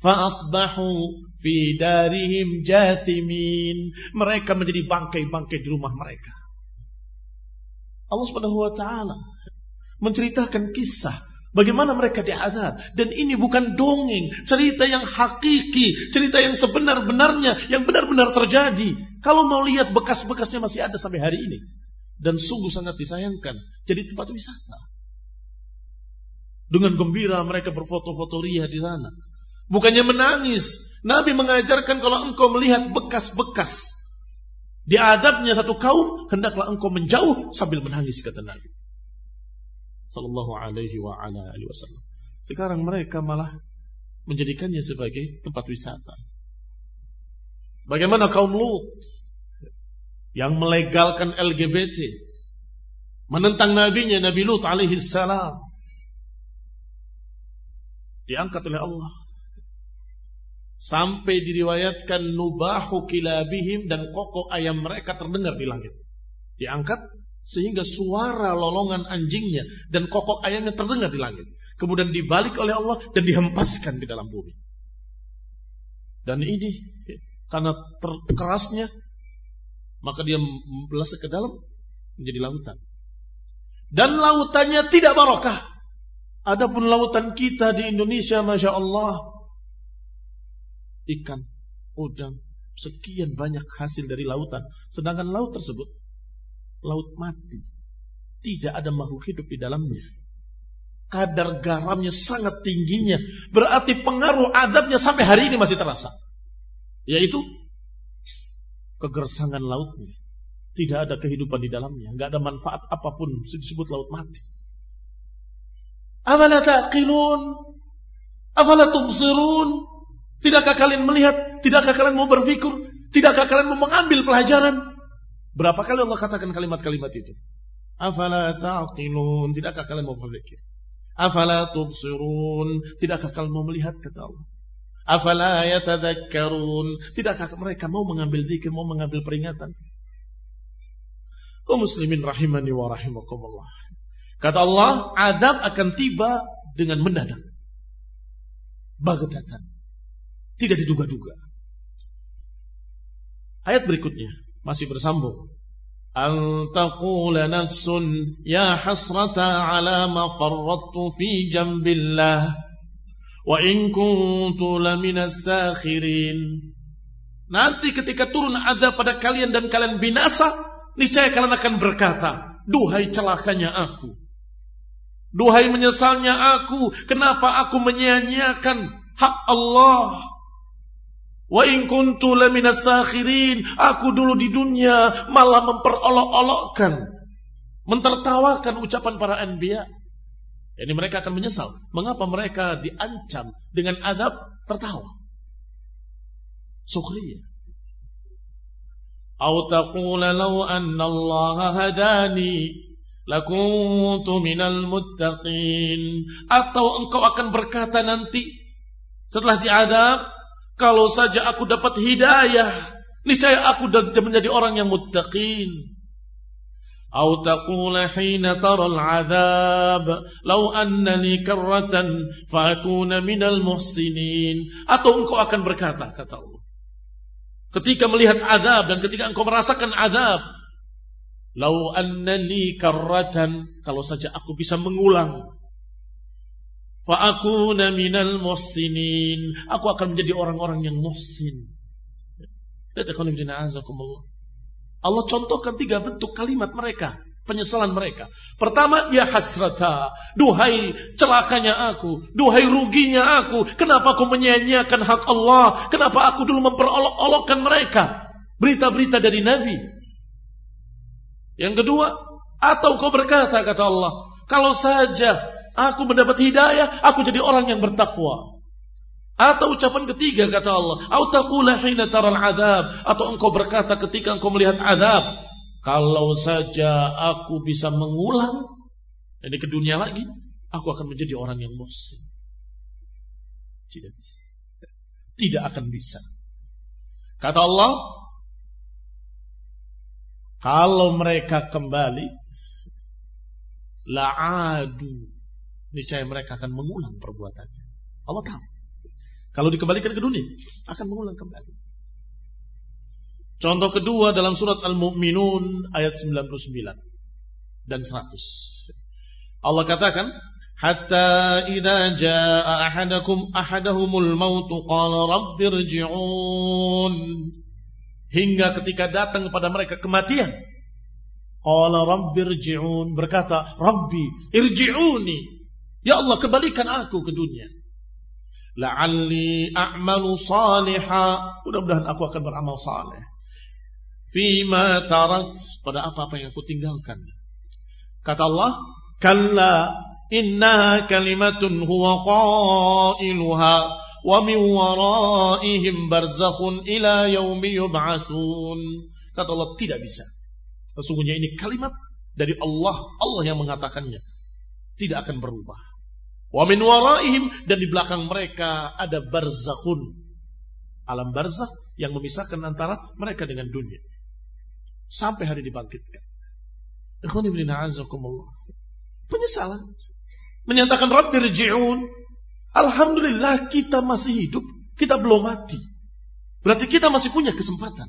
Fa'asbahu fi darihim jathimin. Mereka menjadi bangkai-bangkai di rumah mereka. Allah Subhanahu wa taala menceritakan kisah bagaimana mereka diadab dan ini bukan dongeng, cerita yang hakiki, cerita yang sebenar-benarnya, yang benar-benar terjadi. Kalau mau lihat bekas-bekasnya masih ada sampai hari ini. Dan sungguh sangat disayangkan jadi tempat wisata. Dengan gembira mereka berfoto-foto ria di sana. Bukannya menangis. Nabi mengajarkan kalau engkau melihat bekas-bekas diadabnya satu kaum, hendaklah engkau menjauh sambil menangis kata Nabi. Sallallahu alaihi wa ala alihi wasallam. Sekarang mereka malah menjadikannya sebagai tempat wisata. Bagaimana kaum Lut yang melegalkan LGBT, menentang nabinya Nabi Lut alaihi salam. Diangkat oleh Allah Sampai diriwayatkan nubahu kilabihim dan kokok ayam mereka terdengar di langit. Diangkat sehingga suara lolongan anjingnya dan kokok ayamnya terdengar di langit. Kemudian dibalik oleh Allah dan dihempaskan di dalam bumi. Dan ini karena terkerasnya maka dia belas ke dalam menjadi lautan. Dan lautannya tidak barokah. Adapun lautan kita di Indonesia, masya Allah, ikan, udang, sekian banyak hasil dari lautan. Sedangkan laut tersebut, laut mati. Tidak ada makhluk hidup di dalamnya. Kadar garamnya sangat tingginya. Berarti pengaruh adabnya sampai hari ini masih terasa. Yaitu kegersangan lautnya. Tidak ada kehidupan di dalamnya. Nggak ada manfaat apa pun disebut laut mati. Afala taqilun? Afala tubsirun? Tidakkah kalian melihat? Tidakkah kalian mau berpikir? Tidakkah kalian mau mengambil pelajaran? Berapa kali Allah katakan kalimat-kalimat itu? Afala ta'qilun? Tidakkah kalian mau berpikir? Afala tubsirun? Tidakkah kalian mau melihat kata Allah? Afala yatadhakkarun? Tidakkah mereka mau mengambil zikir, mau mengambil peringatan? Kau muslimin rahimani wa rahimakumullah. Kata Allah, adab akan tiba dengan mendadak. Bagatatan. Tidak diduga-duga. Ayat berikutnya masih bersambung. أن تقول نفس يا حسرة على ما فرطت في جنب الله وإن كنت لمن الساخرين Nanti ketika turun ada pada kalian dan kalian binasa, niscaya kalian akan berkata, Duhai celakanya aku. Duhai menyesalnya aku, kenapa aku menyia-nyiakan hak Allah Wa in kuntu laminas sakhirin, aku dulu di dunia malah memperolok-olokkan, mentertawakan ucapan para anbiya. Jadi mereka akan menyesal. Mengapa mereka diancam dengan adab tertawa? Sukhriyah. Au taqula law anna Allah hadani lakuntu minal muttaqin. Atau engkau akan berkata nanti setelah diadab, kalau saja aku dapat hidayah, niscaya aku menjadi orang yang muttaqin. أو تقول حين ترى العذاب لو أن لي كرة فأكون من المحسنين atau engkau akan berkata kata Allah ketika melihat azab dan ketika engkau merasakan azab lau anna li karratan kalau saja aku bisa mengulang Fa'akuna minal muhsinin. Aku akan menjadi orang-orang yang muhsin. Allah contohkan tiga bentuk kalimat mereka. Penyesalan mereka. Pertama, ya hasrata. Duhai celakanya aku. Duhai ruginya aku. Kenapa aku menyanyiakan hak Allah? Kenapa aku dulu memperolok-olokkan mereka? Berita-berita dari Nabi. Yang kedua, atau kau berkata, kata Allah. Kalau saja Aku mendapat hidayah, aku jadi orang yang bertakwa. Atau ucapan ketiga kata Allah, "Au taqula hina taral adab," atau engkau berkata ketika engkau melihat adab, kalau saja aku bisa mengulang ini ke dunia lagi, aku akan menjadi orang yang muhsin. Tidak bisa. Tidak akan bisa. Kata Allah, kalau mereka kembali la'adu niscaya mereka akan mengulang perbuatannya. Allah tahu. Kalau dikembalikan ke dunia, akan mengulang kembali. Contoh kedua dalam surat Al-Mu'minun ayat 99 dan 100. Allah katakan, Hatta idza jaa ahadakum ahadahumul maut qala rabbirji'un. Hingga ketika datang kepada mereka kematian, qala rabbirji'un berkata, Rabbi irji'uni Ya Allah kembalikan aku ke dunia. La'alli a'malu salihah. Mudah-mudahan aku akan beramal saleh. Fima tarat. Pada apa-apa yang aku tinggalkan. Kata Allah. Kalla innaha kalimatun huwa qailuha. Wa min waraihim barzakhun ila yaumi yub'athun. Kata Allah tidak bisa. Sesungguhnya ini kalimat dari Allah. Allah yang mengatakannya. Tidak akan berubah. Wa min waraihim dan di belakang mereka ada barzakhun. Alam barzakh yang memisahkan antara mereka dengan dunia. Sampai hari dibangkitkan. Penyesalan. Menyatakan Rabbi rji'un. Alhamdulillah kita masih hidup. Kita belum mati. Berarti kita masih punya kesempatan.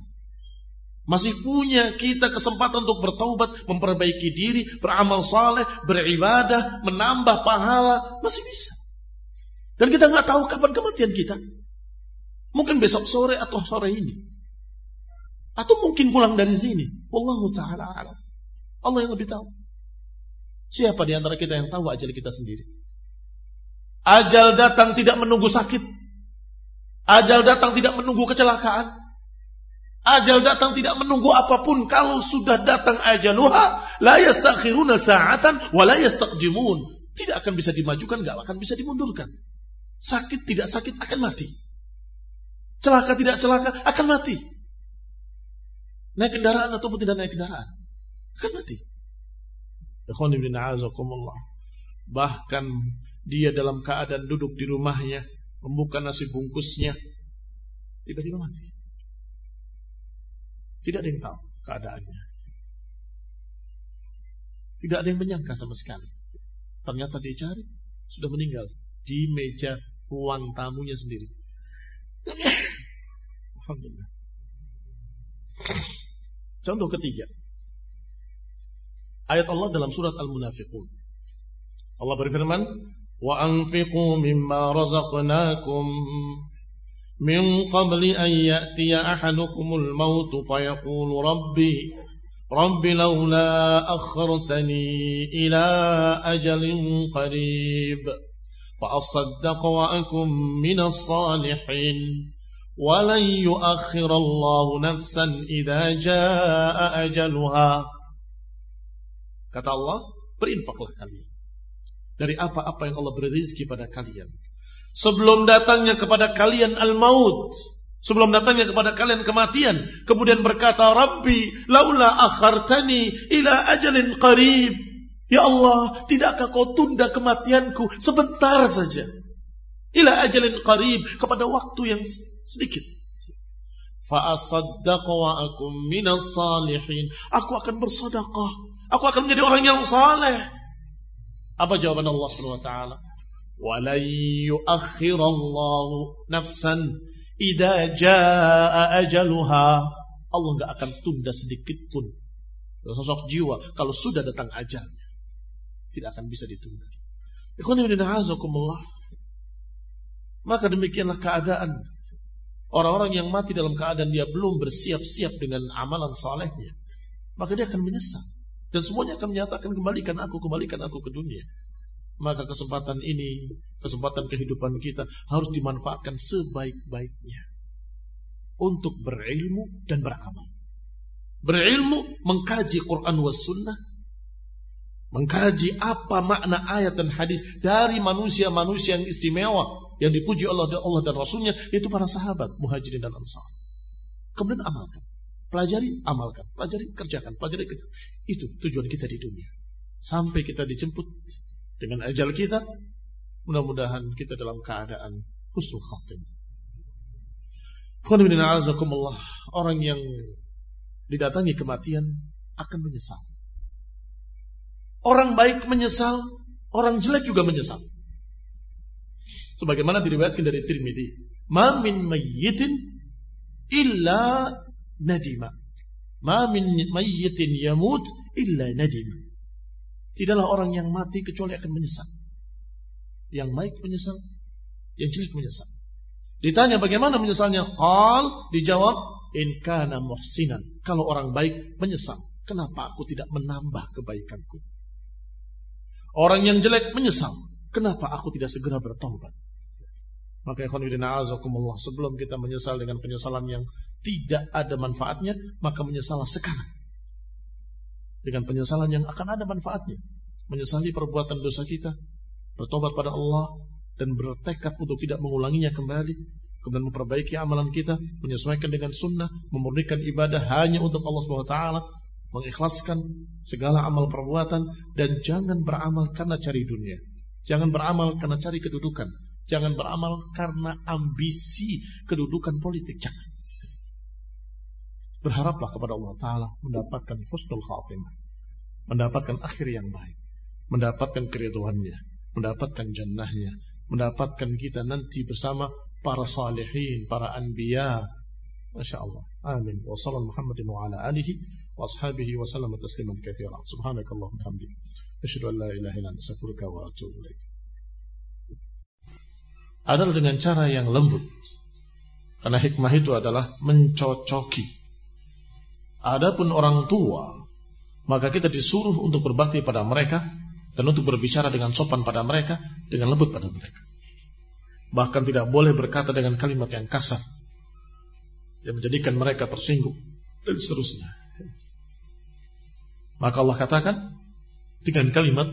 Masih punya kita kesempatan untuk bertaubat, memperbaiki diri, beramal saleh, beribadah, menambah pahala, masih bisa. Dan kita nggak tahu kapan kematian kita. Mungkin besok sore atau sore ini. Atau mungkin pulang dari sini. Wallahu taala alam. Allah yang lebih tahu. Siapa di antara kita yang tahu ajal kita sendiri? Ajal datang tidak menunggu sakit. Ajal datang tidak menunggu kecelakaan. Ajal datang tidak menunggu apa pun. Kalau sudah datang ajaluha, la yastakhiruna sa'atan wa la yastaqjimun. Tidak akan bisa dimajukan, nggak akan bisa dimundurkan. Sakit tidak sakit akan mati. Celaka tidak celaka akan mati. Naik kendaraan ataupun tidak naik kendaraan. Kan mati. Bahkan dia dalam keadaan duduk di rumahnya, membuka nasi bungkusnya, tiba-tiba mati. Tidak ada yang tahu keadaannya. Tidak ada yang menyangka sama sekali. Ternyata dicari, sudah meninggal di meja ruang tamunya sendiri. Alhamdulillah. Contoh ketiga. Ayat Allah dalam surat Al-Munafiqun. Allah berfirman, "Wa anfiqu mimma razaqnakum min qabli an ya'tiya ahadukumul maut fayaqulu rabbi rabbi laula akhartani ila ajalin qarib fa asaddaq wa akum minas salihin ولن يؤخر الله نفسا إذا جاء أجلها Kata Allah, berinfaklah kalian. Dari apa-apa yang Allah beri rezeki pada kalian. Sebelum datangnya kepada kalian al-maut. Sebelum datangnya kepada kalian kematian. Kemudian berkata, Rabbi, laula akhartani ila ajalin qarib. Ya Allah, tidakkah kau tunda kematianku sebentar saja. Ila ajalin qarib. Kepada waktu yang sedikit. Fa'asaddaq wa akum minas salihin. Aku akan bersedekah. Aku akan menjadi orang yang saleh. Apa jawaban Allah Subhanahu wa taala? Walan yuakhirallahu nafsan idza jaa ajaluha. Allah enggak akan tunda sedikit pun sosok jiwa kalau sudah datang ajalnya. Tidak akan bisa ditunda. Maka demikianlah keadaan Orang-orang yang mati dalam keadaan dia belum bersiap-siap dengan amalan salehnya, maka dia akan menyesal. Dan semuanya akan menyatakan kembalikan aku, kembalikan aku ke dunia. Maka kesempatan ini, kesempatan kehidupan kita harus dimanfaatkan sebaik-baiknya. Untuk berilmu dan beramal. Berilmu, mengkaji Quran was sunnah, mengkaji apa makna ayat dan hadis dari manusia-manusia yang istimewa yang dipuji Allah dan Allah dan Rasulnya yaitu para sahabat muhajirin dan ansar. Kemudian amalkan, pelajari, amalkan, pelajari, kerjakan, pelajari, kerjakan. Itu tujuan kita di dunia. Sampai kita dijemput dengan ajal kita, mudah-mudahan kita dalam keadaan husnul khatim. Orang yang didatangi kematian akan menyesal Orang baik menyesal, orang jelek juga menyesal. Sebagaimana diriwayatkan dari Tirmidzi, "Ma min mayyitin illa nadima." Ma min mayyitin yamut illa nadima. Tidaklah orang yang mati kecuali akan menyesal. Yang baik menyesal, yang jelek menyesal. Ditanya bagaimana menyesalnya? Qal dijawab in kana muhsinan. Kalau orang baik menyesal, kenapa aku tidak menambah kebaikanku? Orang yang jelek menyesal. Kenapa aku tidak segera bertobat? Maka ikhwan sebelum kita menyesal dengan penyesalan yang tidak ada manfaatnya, maka menyesallah sekarang. Dengan penyesalan yang akan ada manfaatnya. Menyesali perbuatan dosa kita, bertobat pada Allah dan bertekad untuk tidak mengulanginya kembali, kemudian memperbaiki amalan kita, menyesuaikan dengan sunnah, memurnikan ibadah hanya untuk Allah SWT, mengikhlaskan segala amal perbuatan dan jangan beramal karena cari dunia. Jangan beramal karena cari kedudukan. Jangan beramal karena ambisi kedudukan politik. Jangan. Berharaplah kepada Allah Ta'ala mendapatkan husnul khatimah. Mendapatkan akhir yang baik. Mendapatkan keriduannya. Mendapatkan jannahnya. Mendapatkan kita nanti bersama para salihin, para anbiya. Masya Allah. Amin. Wa salam Muhammadin wa ala alihi wa ashabihi wa sallam tasliman kathira. Subhanakallah hamdi. Asyadu an la ilaha ilan asakurka wa atubu. Adalah dengan cara yang lembut. Karena hikmah itu adalah mencocoki Adapun orang tua, maka kita disuruh untuk berbakti pada mereka dan untuk berbicara dengan sopan pada mereka, dengan lembut pada mereka. Bahkan tidak boleh berkata dengan kalimat yang kasar yang menjadikan mereka tersinggung dan seterusnya. Maka Allah katakan dengan kalimat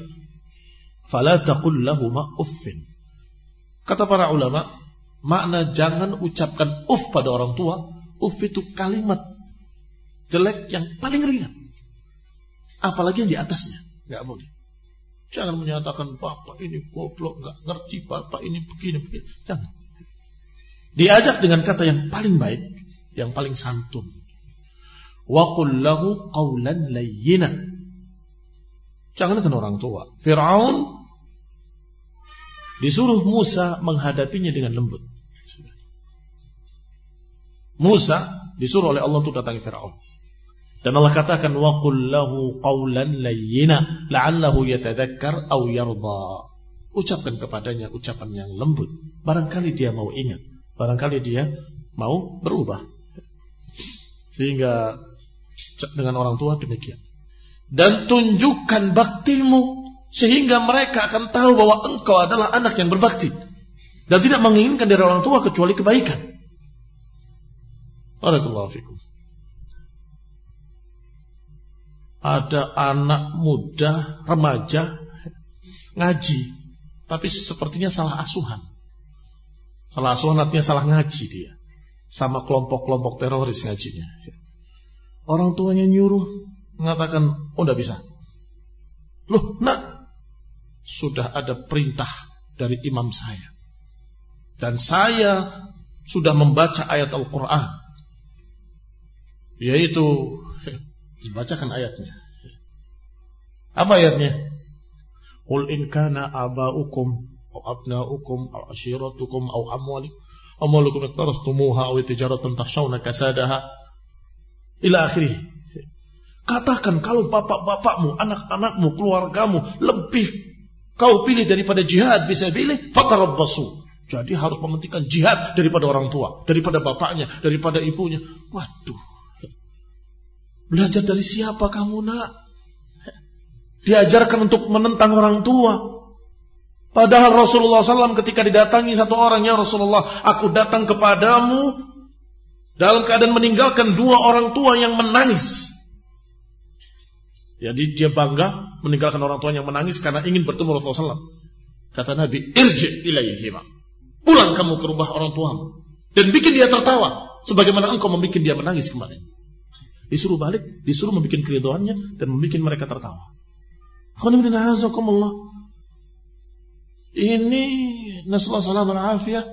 fala taqul lahuma uffin. Kata para ulama, makna jangan ucapkan uff pada orang tua. Uff itu kalimat jelek yang paling ringan. Apalagi yang di atasnya. Nggak boleh. Jangan menyatakan bapak ini goblok, nggak ngerti bapak ini begini begini. Jangan. Diajak dengan kata yang paling baik, yang paling santun. Wa lahu qawlan layyina. Jangan kan orang tua. Fir'aun disuruh Musa menghadapinya dengan lembut. Musa disuruh oleh Allah untuk datangi Fir'aun. Dan Allah katakan wa qul lahu qawlan layyina la'allahu yatadhakkar aw yarda. Ucapkan kepadanya ucapan yang lembut. Barangkali dia mau ingat, barangkali dia mau berubah. Sehingga dengan orang tua demikian. Dan tunjukkan baktimu sehingga mereka akan tahu bahwa engkau adalah anak yang berbakti dan tidak menginginkan dari orang tua kecuali kebaikan. Barakallahu. Ada anak muda, remaja, ngaji. Tapi sepertinya salah asuhan. Salah asuhan artinya salah ngaji dia. Sama kelompok-kelompok teroris ngajinya. Orang tuanya nyuruh mengatakan, oh tidak bisa. Loh, nak, sudah ada perintah dari imam saya. Dan saya sudah membaca ayat Al-Quran. Yaitu Dibacakan ayatnya. Apa ayatnya? Qul in kana aba'ukum aw abna'ukum aw ashiratukum aw amwalik amwalukum iqtarastumuha aw tijaratan takhshawna kasadaha ila akhirih. Katakan kalau bapak-bapakmu, anak-anakmu, keluargamu lebih kau pilih daripada jihad fisabilillah, fatarabbasu. Jadi harus mementingkan jihad daripada orang tua, daripada bapaknya, daripada ibunya. Waduh, Belajar dari siapa kamu nak? Diajarkan untuk menentang orang tua. Padahal Rasulullah SAW ketika didatangi satu orang, ya Rasulullah, aku datang kepadamu dalam keadaan meninggalkan dua orang tua yang menangis. Jadi dia bangga meninggalkan orang tua yang menangis karena ingin bertemu Rasulullah SAW. Kata Nabi, irji ilaihima. Pulang kamu ke rumah orang tuamu. Dan bikin dia tertawa. Sebagaimana engkau membuat dia menangis kemarin. Disuruh balik, disuruh membuat keridoannya dan membuat mereka tertawa. Ini salam afiyah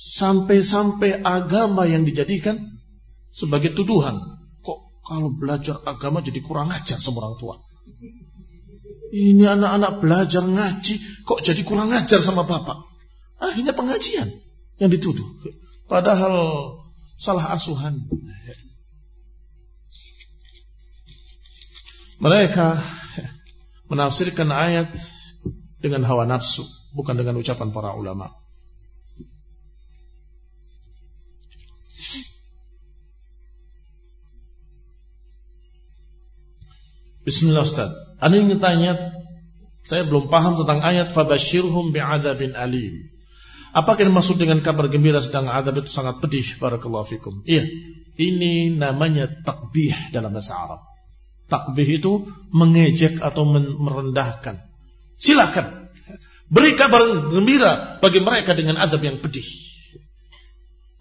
sampai-sampai agama yang dijadikan sebagai tuduhan. Kok kalau belajar agama jadi kurang ajar sama orang tua? Ini anak-anak belajar ngaji kok jadi kurang ajar sama bapak? Akhirnya pengajian yang dituduh. Padahal salah asuhan. Mereka menafsirkan ayat dengan hawa nafsu, bukan dengan ucapan para ulama. Bismillah Ustaz. Ada yang tanya, saya belum paham tentang ayat fabashirhum bi'adzabin alim. Apakah yang maksud dengan kabar gembira sedang adab itu sangat pedih barakallahu fikum? Iya, ini namanya takbih dalam bahasa Arab. Takbih itu mengejek atau merendahkan. Silakan. Beri kabar gembira bagi mereka dengan adab yang pedih.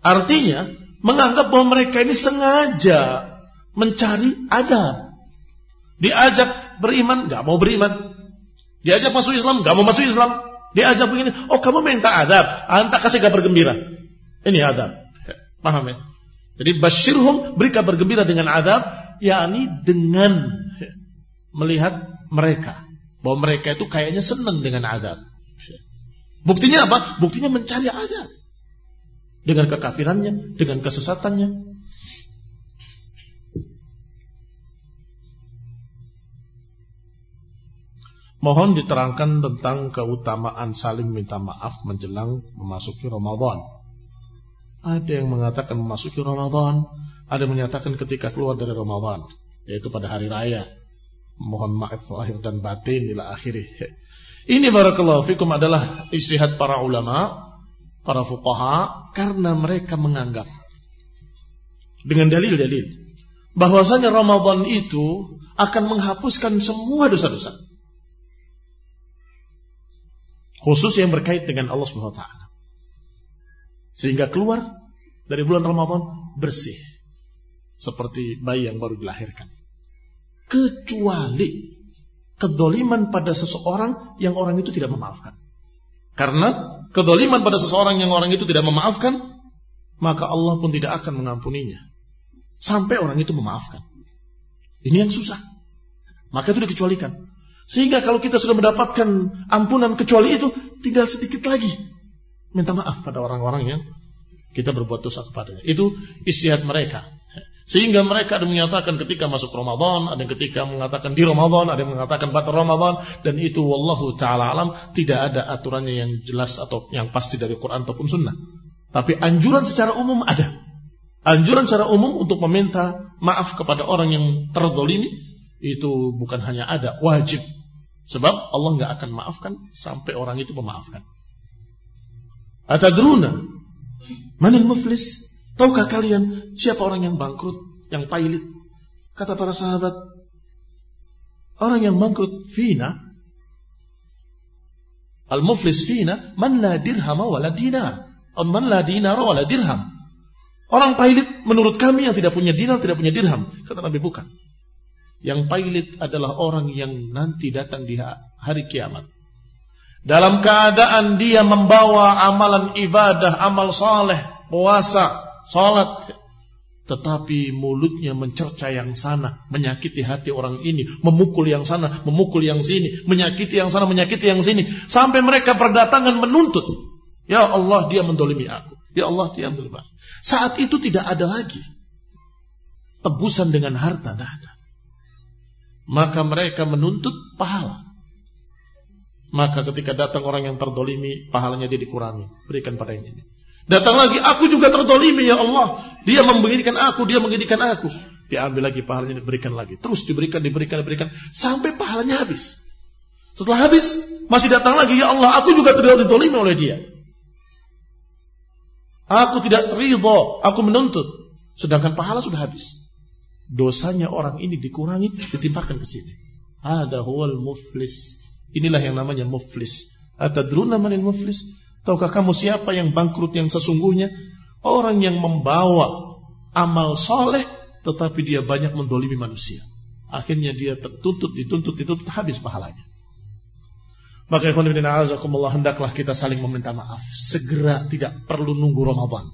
Artinya, menganggap bahwa mereka ini sengaja mencari adab. Diajak beriman, gak mau beriman. Diajak masuk Islam, gak mau masuk Islam. Diajak begini, oh kamu minta adab, anta kasih kabar gembira. Ini adab. Paham ya? Jadi basyirhum beri kabar gembira dengan adab yakni dengan melihat mereka bahwa mereka itu kayaknya senang dengan adab. Buktinya apa? Buktinya mencari adab. Dengan kekafirannya, dengan kesesatannya. Mohon diterangkan tentang keutamaan saling minta maaf menjelang memasuki Ramadan. Ada yang mengatakan memasuki Ramadan ada menyatakan ketika keluar dari Ramadan, yaitu pada hari raya. Mohon maaf lahir dan batin ila akhirih. Ini barakallahu fikum adalah istihad para ulama, para fuqaha karena mereka menganggap dengan dalil-dalil bahwasanya Ramadan itu akan menghapuskan semua dosa-dosa. Khusus yang berkait dengan Allah Subhanahu wa taala. Sehingga keluar dari bulan Ramadan bersih seperti bayi yang baru dilahirkan. Kecuali kedoliman pada seseorang yang orang itu tidak memaafkan. Karena kedoliman pada seseorang yang orang itu tidak memaafkan, maka Allah pun tidak akan mengampuninya. Sampai orang itu memaafkan. Ini yang susah. Maka itu dikecualikan. Sehingga kalau kita sudah mendapatkan ampunan kecuali itu, tinggal sedikit lagi. Minta maaf pada orang-orang yang kita berbuat dosa kepadanya. Itu istihad mereka. Sehingga mereka ada menyatakan ketika masuk Ramadan, ada yang ketika mengatakan di Ramadan, ada yang mengatakan batal Ramadan, dan itu wallahu taala alam tidak ada aturannya yang jelas atau yang pasti dari Quran ataupun Sunnah. Tapi anjuran secara umum ada. Anjuran secara umum untuk meminta maaf kepada orang yang terzolimi itu bukan hanya ada, wajib. Sebab Allah nggak akan maafkan sampai orang itu memaafkan. Atadruna manil muflis? Tahukah kalian siapa orang yang bangkrut, yang pailit? Kata para sahabat, orang yang bangkrut fina Al-muflis fina man la dirham wa la dinar. Man la dinar wa la dirham. Orang pailit menurut kami yang tidak punya dinar, tidak punya dirham. Kata Nabi bukan. Yang pailit adalah orang yang nanti datang di hari kiamat. Dalam keadaan dia membawa amalan ibadah, amal saleh, puasa, Salat tetapi mulutnya mencerca yang sana, menyakiti hati orang ini, memukul yang sana, memukul yang sini, menyakiti yang sana, menyakiti yang sini, sampai mereka berdatangan menuntut. Ya Allah, dia mendolimi aku. Ya Allah, dia mendolimi aku. Saat itu tidak ada lagi tebusan dengan harta, tidak ada. Maka mereka menuntut pahala. Maka ketika datang orang yang terdolimi, pahalanya dia dikurangi. Berikan pada ini. Datang lagi, aku juga tertolimi ya Allah. Dia memberikan aku, dia mengidikan aku. Diambil lagi pahalanya, diberikan lagi. Terus diberikan, diberikan, diberikan. Sampai pahalanya habis. Setelah habis, masih datang lagi, ya Allah, aku juga tidak ditolimi oleh dia. Aku tidak ridho, aku menuntut. Sedangkan pahala sudah habis. Dosanya orang ini dikurangi, ditimpakan ke sini. Ada huwal muflis. Inilah yang namanya muflis. Atadruna manil muflis? Tahukah kamu siapa yang bangkrut yang sesungguhnya? Orang yang membawa amal soleh tetapi dia banyak mendolimi manusia. Akhirnya dia tertuntut, dituntut, dituntut, habis pahalanya. Maka azakumullah hendaklah kita saling meminta maaf. Segera tidak perlu nunggu Ramadan.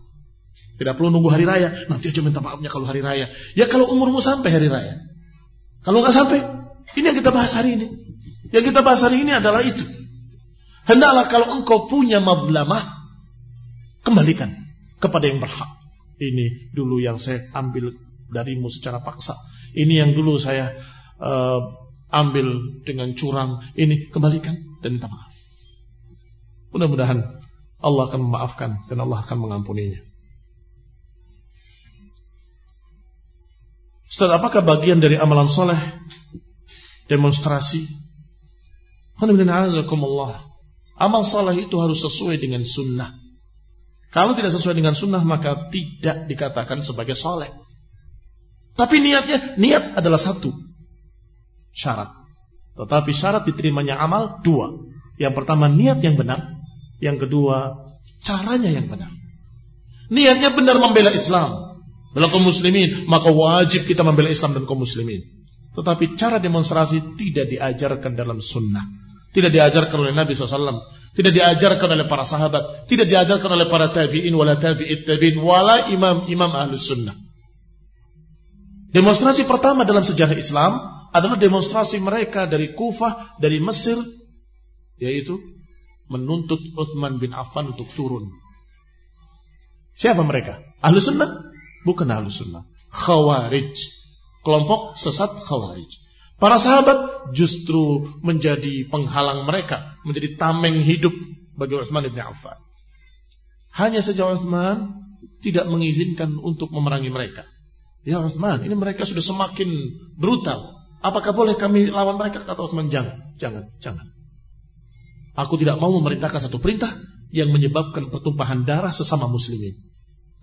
Tidak perlu nunggu hari raya. Nanti aja minta maafnya kalau hari raya. Ya kalau umurmu sampai hari raya. Kalau nggak sampai, ini yang kita bahas hari ini. Yang kita bahas hari ini adalah itu. Hendaklah kalau engkau punya madlamah, kembalikan kepada yang berhak. Ini dulu yang saya ambil darimu secara paksa. Ini yang dulu saya uh, ambil dengan curang. Ini kembalikan dan minta maaf. Mudah-mudahan Allah akan memaafkan dan Allah akan mengampuninya. Ustaz, apakah bagian dari amalan soleh demonstrasi? Alhamdulillah Amal saleh itu harus sesuai dengan sunnah. Kalau tidak sesuai dengan sunnah maka tidak dikatakan sebagai soleh. Tapi niatnya, niat adalah satu syarat. Tetapi syarat diterimanya amal dua. Yang pertama niat yang benar. Yang kedua caranya yang benar. Niatnya benar membela Islam. Bela kaum muslimin. Maka wajib kita membela Islam dan kaum muslimin. Tetapi cara demonstrasi tidak diajarkan dalam sunnah. Tidak diajarkan oleh Nabi SAW. Tidak diajarkan oleh para sahabat. Tidak diajarkan oleh para tabi'in, wala tabi'it tabi'in, wala imam-imam ahlus sunnah. Demonstrasi pertama dalam sejarah Islam adalah demonstrasi mereka dari Kufah, dari Mesir, yaitu menuntut Uthman bin Affan untuk turun. Siapa mereka? Ahlu sunnah? Bukan ahlu sunnah. Khawarij. Kelompok sesat khawarij. Para sahabat justru menjadi penghalang mereka, menjadi tameng hidup bagi Utsman bin Affan. Hanya saja Utsman tidak mengizinkan untuk memerangi mereka. Ya Utsman, ini mereka sudah semakin brutal. Apakah boleh kami lawan mereka? Kata Utsman, jangan, jangan, jangan. Aku tidak mau memerintahkan satu perintah yang menyebabkan pertumpahan darah sesama muslimin.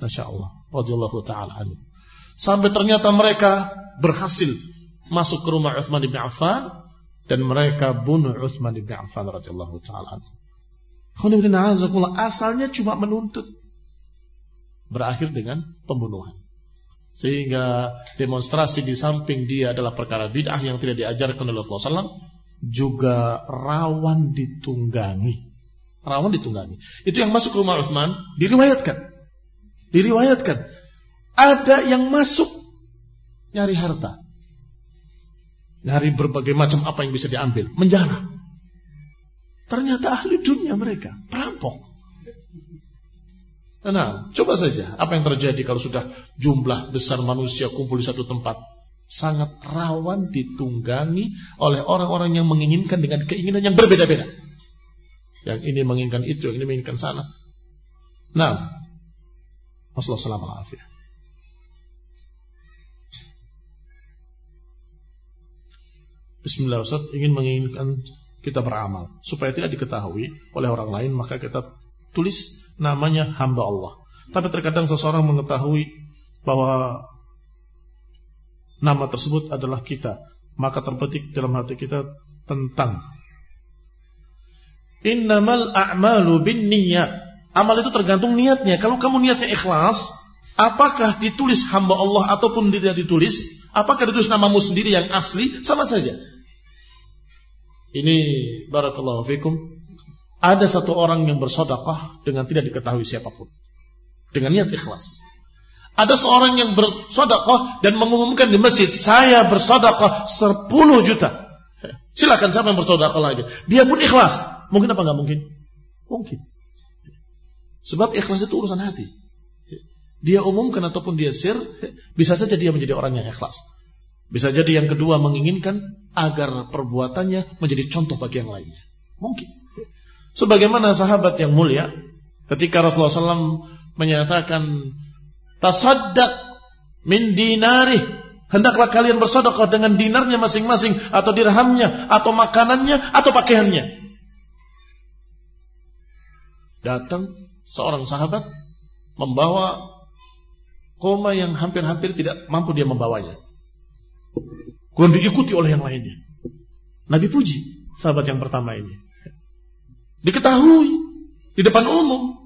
Masya Allah. Radiyallahu ta'ala. Sampai ternyata mereka berhasil masuk ke rumah Uthman bin Affan dan mereka bunuh Uthman bin Affan radhiyallahu taala. Asalnya cuma menuntut berakhir dengan pembunuhan. Sehingga demonstrasi di samping dia adalah perkara bid'ah yang tidak diajarkan oleh Rasulullah SAW juga rawan ditunggangi. Rawan ditunggangi. Itu yang masuk ke rumah Uthman diriwayatkan. Diriwayatkan. Ada yang masuk nyari harta. Nyari berbagai macam apa yang bisa diambil. Menjarah. Ternyata ahli dunia mereka. Perampok. Nah, coba saja apa yang terjadi kalau sudah jumlah besar manusia kumpul di satu tempat. Sangat rawan ditunggangi oleh orang-orang yang menginginkan dengan keinginan yang berbeda-beda. Yang ini menginginkan itu, yang ini menginginkan sana. Nah, Rasulullah SAW Bismillah Ustaz ingin menginginkan kita beramal supaya tidak diketahui oleh orang lain maka kita tulis namanya hamba Allah. Tapi terkadang seseorang mengetahui bahwa nama tersebut adalah kita, maka terpetik dalam hati kita tentang Innamal a'malu bin niat. Amal itu tergantung niatnya. Kalau kamu niatnya ikhlas, apakah ditulis hamba Allah ataupun tidak ditulis, apakah ditulis namamu sendiri yang asli, sama saja. Ini barakallahu fikum ada satu orang yang bersodakoh dengan tidak diketahui siapa pun. Dengan niat ikhlas. Ada seorang yang bersodakoh dan mengumumkan di masjid, saya bersodakoh 10 juta. Silakan siapa yang bersodakoh lagi. Dia pun ikhlas. Mungkin apa nggak mungkin? Mungkin. Sebab ikhlas itu urusan hati. Dia umumkan ataupun dia sir, bisa saja dia menjadi orang yang ikhlas. Bisa jadi yang kedua menginginkan agar perbuatannya menjadi contoh bagi yang lainnya. Mungkin. Sebagaimana sahabat yang mulia ketika Rasulullah SAW menyatakan tasaddaq min dinari hendaklah kalian bersedekah dengan dinarnya masing-masing atau dirhamnya atau makanannya atau pakaiannya. Datang seorang sahabat membawa koma yang hampir-hampir tidak mampu dia membawanya. Kemudian diikuti oleh yang lainnya. Nabi puji sahabat yang pertama ini. Diketahui di depan umum.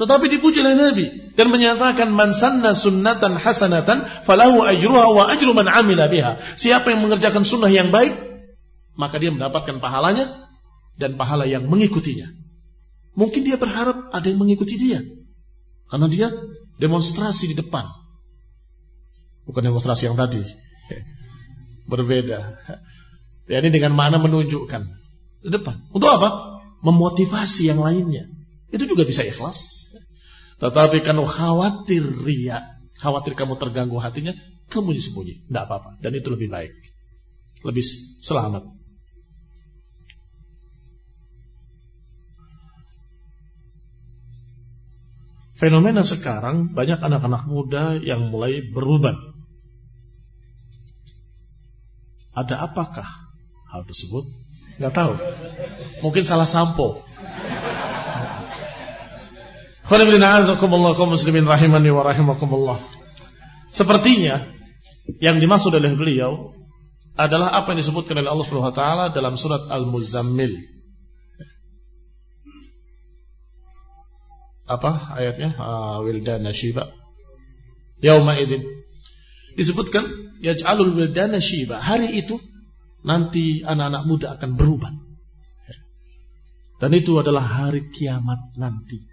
Tetapi dipuji oleh Nabi dan menyatakan man sanna sunnatan hasanatan falahu ajruha wa ajru man amila biha. Siapa yang mengerjakan sunnah yang baik, maka dia mendapatkan pahalanya dan pahala yang mengikutinya. Mungkin dia berharap ada yang mengikuti dia. Karena dia demonstrasi di depan. Bukan demonstrasi yang tadi. Berbeda. Ya, ini dengan mana menunjukkan di depan. Untuk apa? Memotivasi yang lainnya. Itu juga bisa ikhlas. Tetapi kalau khawatir ria, khawatir kamu terganggu hatinya, sembunyi-sembunyi. Tidak apa-apa. Dan itu lebih baik. Lebih selamat. Fenomena sekarang banyak anak-anak muda yang mulai berubah. Ada apakah hal tersebut? Gak tahu. Mungkin salah sampo. muslimin rahimani wa rahimakumullah. Sepertinya yang dimaksud oleh beliau adalah apa yang disebutkan oleh Allah Subhanahu wa taala dalam surat Al-Muzammil. Apa ayatnya? Ah, wildana shiba. Yauma idzin. Disebutkan yaj'alul wildana shiba. Hari itu nanti anak-anak muda akan berubah. Dan itu adalah hari kiamat nanti.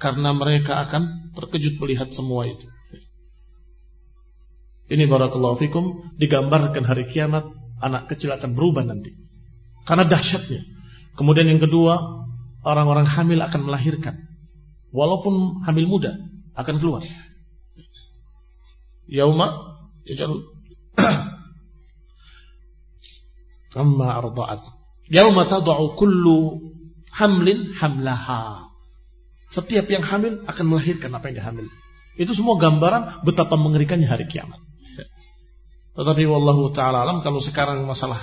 Karena mereka akan terkejut melihat semua itu. Ini barakallahu fikum digambarkan hari kiamat anak kecil akan berubah nanti. Karena dahsyatnya. Kemudian yang kedua, orang-orang hamil akan melahirkan. Walaupun hamil muda akan keluar. Yauma amma arda'at. Yauma tad'u kullu hamlin hamlaha. Setiap yang hamil akan melahirkan apa yang dihamil. Itu semua gambaran betapa mengerikannya hari kiamat. Tetapi wallahu taala alam kalau sekarang masalah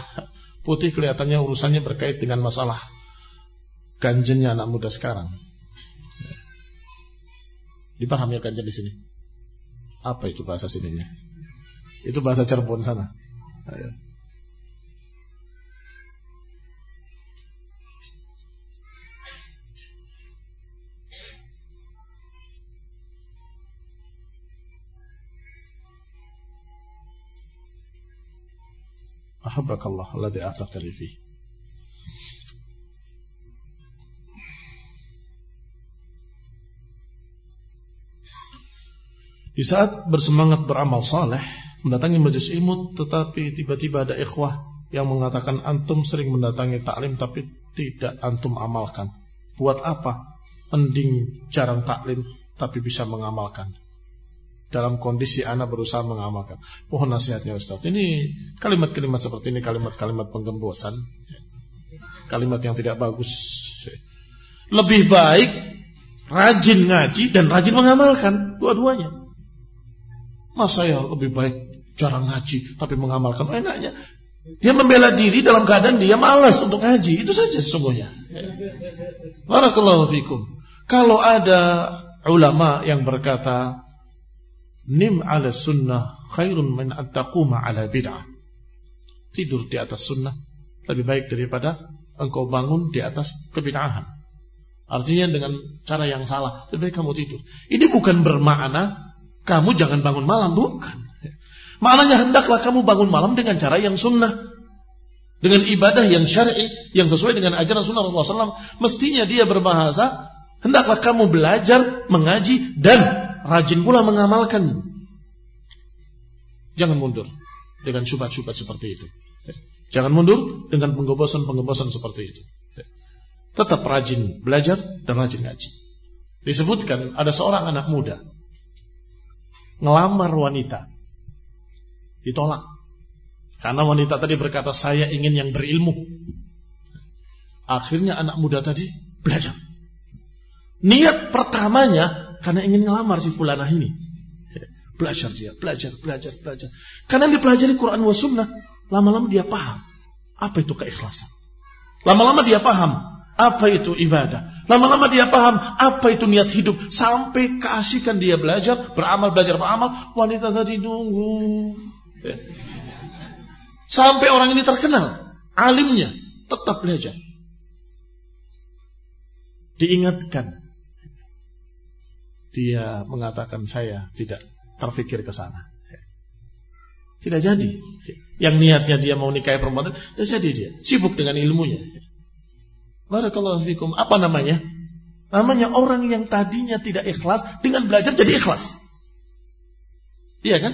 putih kelihatannya urusannya berkait dengan masalah ganjennya anak muda sekarang. Dipahami ya ganjen di sini? Apa itu bahasa sininya? Itu bahasa Cirebon sana. Ayo. أحبك الله الذي أعتقني فيه Di saat bersemangat beramal saleh, mendatangi majelis ilmu, tetapi tiba-tiba ada ikhwah yang mengatakan antum sering mendatangi taklim tapi tidak antum amalkan. Buat apa? Mending jarang taklim tapi bisa mengamalkan. Dalam kondisi anak berusaha mengamalkan. Mohon nasihatnya Ustaz. Ini kalimat-kalimat seperti ini kalimat-kalimat penggembosan. Kalimat yang tidak bagus. Lebih baik rajin ngaji dan rajin mengamalkan dua-duanya. Masa ya lebih baik jarang ngaji tapi mengamalkan enaknya. Dia membela diri dalam keadaan dia malas untuk ngaji. Itu saja sesungguhnya. Barakallahu fikum. Kalau ada ulama yang berkata nim ala sunnah khairun min attaquma ala bid'ah. Tidur di atas sunnah lebih baik daripada engkau bangun di atas kebid'ahan. Artinya dengan cara yang salah, lebih baik kamu tidur. Ini bukan bermakna kamu jangan bangun malam, bukan. Maknanya hendaklah kamu bangun malam dengan cara yang sunnah. Dengan ibadah yang syar'i, yang sesuai dengan ajaran sunnah Rasulullah SAW. Mestinya dia berbahasa, hendaklah kamu belajar, mengaji, dan rajin pula mengamalkan. Jangan mundur dengan syubhat-syubhat seperti itu. Jangan mundur dengan penggobosan-penggobosan seperti itu. Tetap rajin belajar dan rajin ngaji. Disebutkan ada seorang anak muda ngelamar wanita. Ditolak. Karena wanita tadi berkata, saya ingin yang berilmu. Akhirnya anak muda tadi belajar. Niat pertamanya karena ingin ngelamar si fulanah ini. Belajar dia, belajar, belajar, belajar. Karena dipelajari Quran wa sunnah, lama-lama dia paham. Apa itu keikhlasan? Lama-lama dia paham apa itu ibadah. Lama-lama dia paham apa itu niat hidup. Sampai keasikan dia belajar, beramal, belajar, beramal. Wanita tadi nunggu. Sampai orang ini terkenal. Alimnya tetap belajar. Diingatkan. Dia mengatakan saya tidak terfikir ke sana. Tidak jadi. Yang niatnya dia mau nikahi perempuan, tidak jadi dia. Sibuk dengan ilmunya. Barakallahu fikum. Apa namanya? Namanya orang yang tadinya tidak ikhlas dengan belajar jadi ikhlas. Iya kan?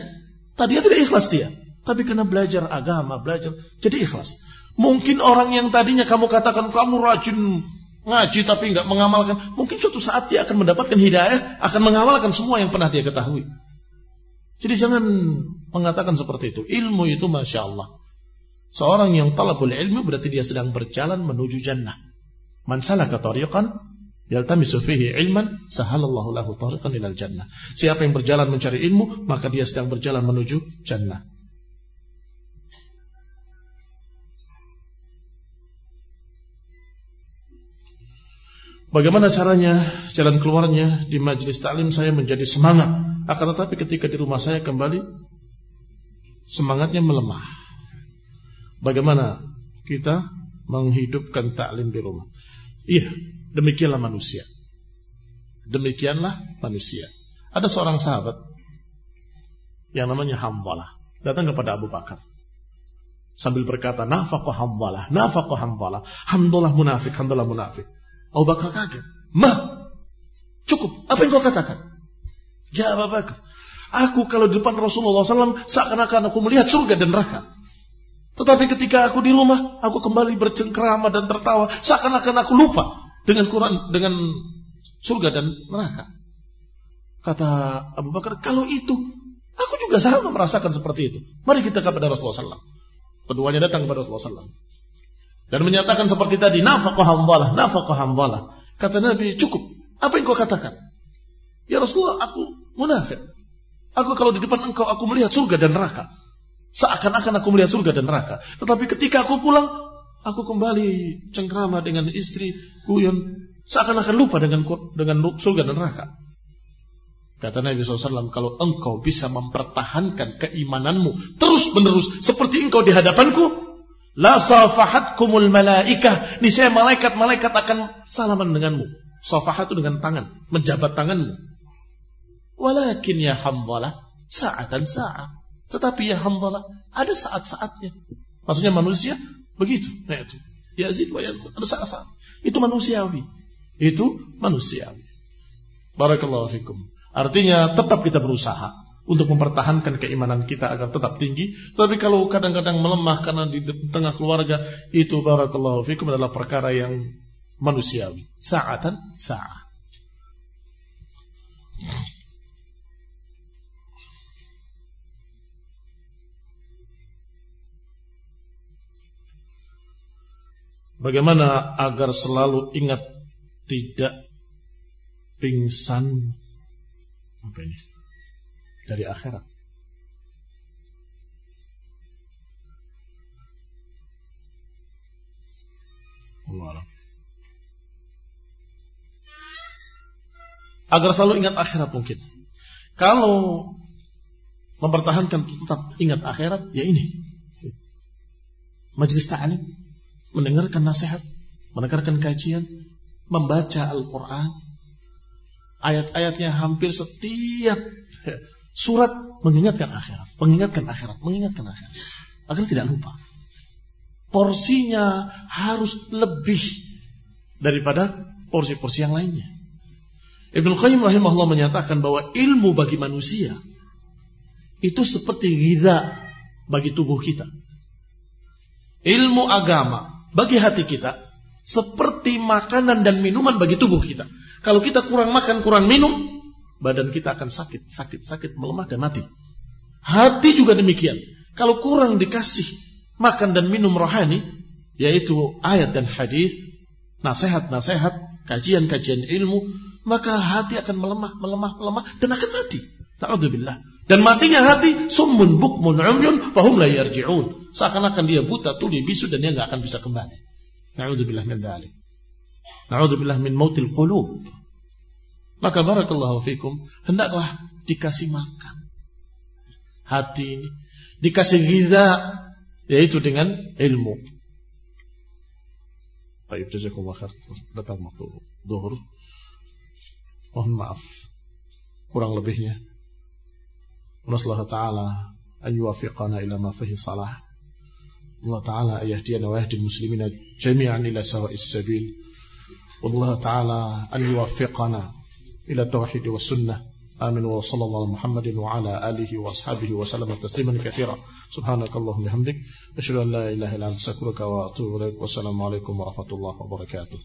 Tadinya tidak ikhlas dia. Tapi karena belajar agama, belajar jadi ikhlas. Mungkin orang yang tadinya kamu katakan kamu rajin ngaji tapi nggak mengamalkan, mungkin suatu saat dia akan mendapatkan hidayah, akan mengamalkan semua yang pernah dia ketahui. Jadi jangan mengatakan seperti itu. Ilmu itu masya Allah. Seorang yang talabul ilmu berarti dia sedang berjalan menuju jannah. Man salaka tariqan yaltamisu fihi ilman sahalallahu lahu tariqan ilal jannah. Siapa yang berjalan mencari ilmu, maka dia sedang berjalan menuju jannah. Bagaimana caranya, jalan keluarnya di majelis taklim saya menjadi semangat. Akan tetapi ketika di rumah saya kembali, semangatnya melemah. Bagaimana kita menghidupkan taklim di rumah? Iya, demikianlah manusia. Demikianlah manusia. Ada seorang sahabat yang namanya Hambalah datang kepada Abu Bakar sambil berkata nafaqah Hambalah, nafaqah Hambalah, hamdalah munafik, hamdalah munafik. Abu Bakar kaget. Mah, cukup. Apa yang kau katakan? Ya Abu Bakar, aku kalau di depan Rasulullah SAW seakan-akan aku melihat surga dan neraka. Tetapi ketika aku di rumah, aku kembali bercengkrama dan tertawa, seakan-akan aku lupa dengan Quran, dengan surga dan neraka. Kata Abu Bakar, kalau itu, aku juga sama merasakan seperti itu. Mari kita kepada Rasulullah SAW. Keduanya datang kepada Rasulullah SAW. Dan menyatakan seperti tadi, nafaqah hambalah, nafaqah hambalah. Kata Nabi, cukup. Apa yang kau katakan? Ya Rasulullah, aku munafik. Aku kalau di depan engkau, aku melihat surga dan neraka. Seakan-akan aku melihat surga dan neraka. Tetapi ketika aku pulang, aku kembali cengkrama dengan istri, kuyon. Seakan-akan lupa dengan dengan surga dan neraka. Kata Nabi SAW, kalau engkau bisa mempertahankan keimananmu terus menerus seperti engkau di hadapanku, la safahatkumul malaikah. Niscaya malaikat-malaikat akan salaman denganmu. Safahat itu dengan tangan, menjabat tanganmu. Walakin ya hamdalah, sa'atan sa'at. Tetapi ya hamdalah, ada saat-saatnya. Maksudnya manusia begitu. Nah itu. Yazid wa ada salah Itu manusiawi. Itu manusiawi. Barakallahu fikum. Artinya tetap kita berusaha untuk mempertahankan keimanan kita agar tetap tinggi. Tapi kalau kadang-kadang melemah karena di tengah keluarga, itu barakallahu fikum adalah perkara yang manusiawi. Sa'atan sa'ah. Bagaimana agar selalu ingat tidak pingsan apa ini dari akhirat? Allah Agar selalu ingat akhirat mungkin. Kalau mempertahankan tetap ingat akhirat, ya ini. Majelis ta'alim mendengarkan nasihat, mendengarkan kajian, membaca Al-Quran, ayat-ayatnya hampir setiap surat mengingatkan akhirat, mengingatkan akhirat, mengingatkan akhirat, agar tidak lupa. Porsinya harus lebih daripada porsi-porsi yang lainnya. Ibnu Qayyim rahimahullah menyatakan bahwa ilmu bagi manusia itu seperti gida bagi tubuh kita. Ilmu agama bagi hati kita seperti makanan dan minuman bagi tubuh kita. Kalau kita kurang makan, kurang minum, badan kita akan sakit, sakit, sakit, melemah dan mati. Hati juga demikian. Kalau kurang dikasih makan dan minum rohani, yaitu ayat dan hadis, nasihat-nasihat, kajian-kajian ilmu, maka hati akan melemah, melemah, melemah dan akan mati. Ta'udzubillah. Dan matinya hati summun bukmun umyun fahum la yarji'un. Seakan-akan dia buta, tuli, bisu dan dia nggak akan bisa kembali. Na'udzubillah min dzalik. Na'udzubillah min mautil qulub. Maka barakallahu fikum, hendaklah dikasih makan. Hati ini dikasih giza yaitu dengan ilmu. Baik, jazakumullah khair. Datang waktu zuhur. Mohon maaf. Kurang lebihnya ونسأل الله تعالى أن يوفقنا إلى ما فيه صلاح. الله تعالى أن يهدينا ويهدي المسلمين جميعا إلى سواء السبيل. والله تعالى أن يوفقنا إلى التوحيد والسنة. آمين. وصلى الله على محمد وعلى آله وأصحابه وسلم تسليما كثيرا. سبحانك اللهم وبحمدك أشهد أن لا إله إلا أنت أستغفرك وأتوب إليك. والسلام عليكم ورحمة الله وبركاته.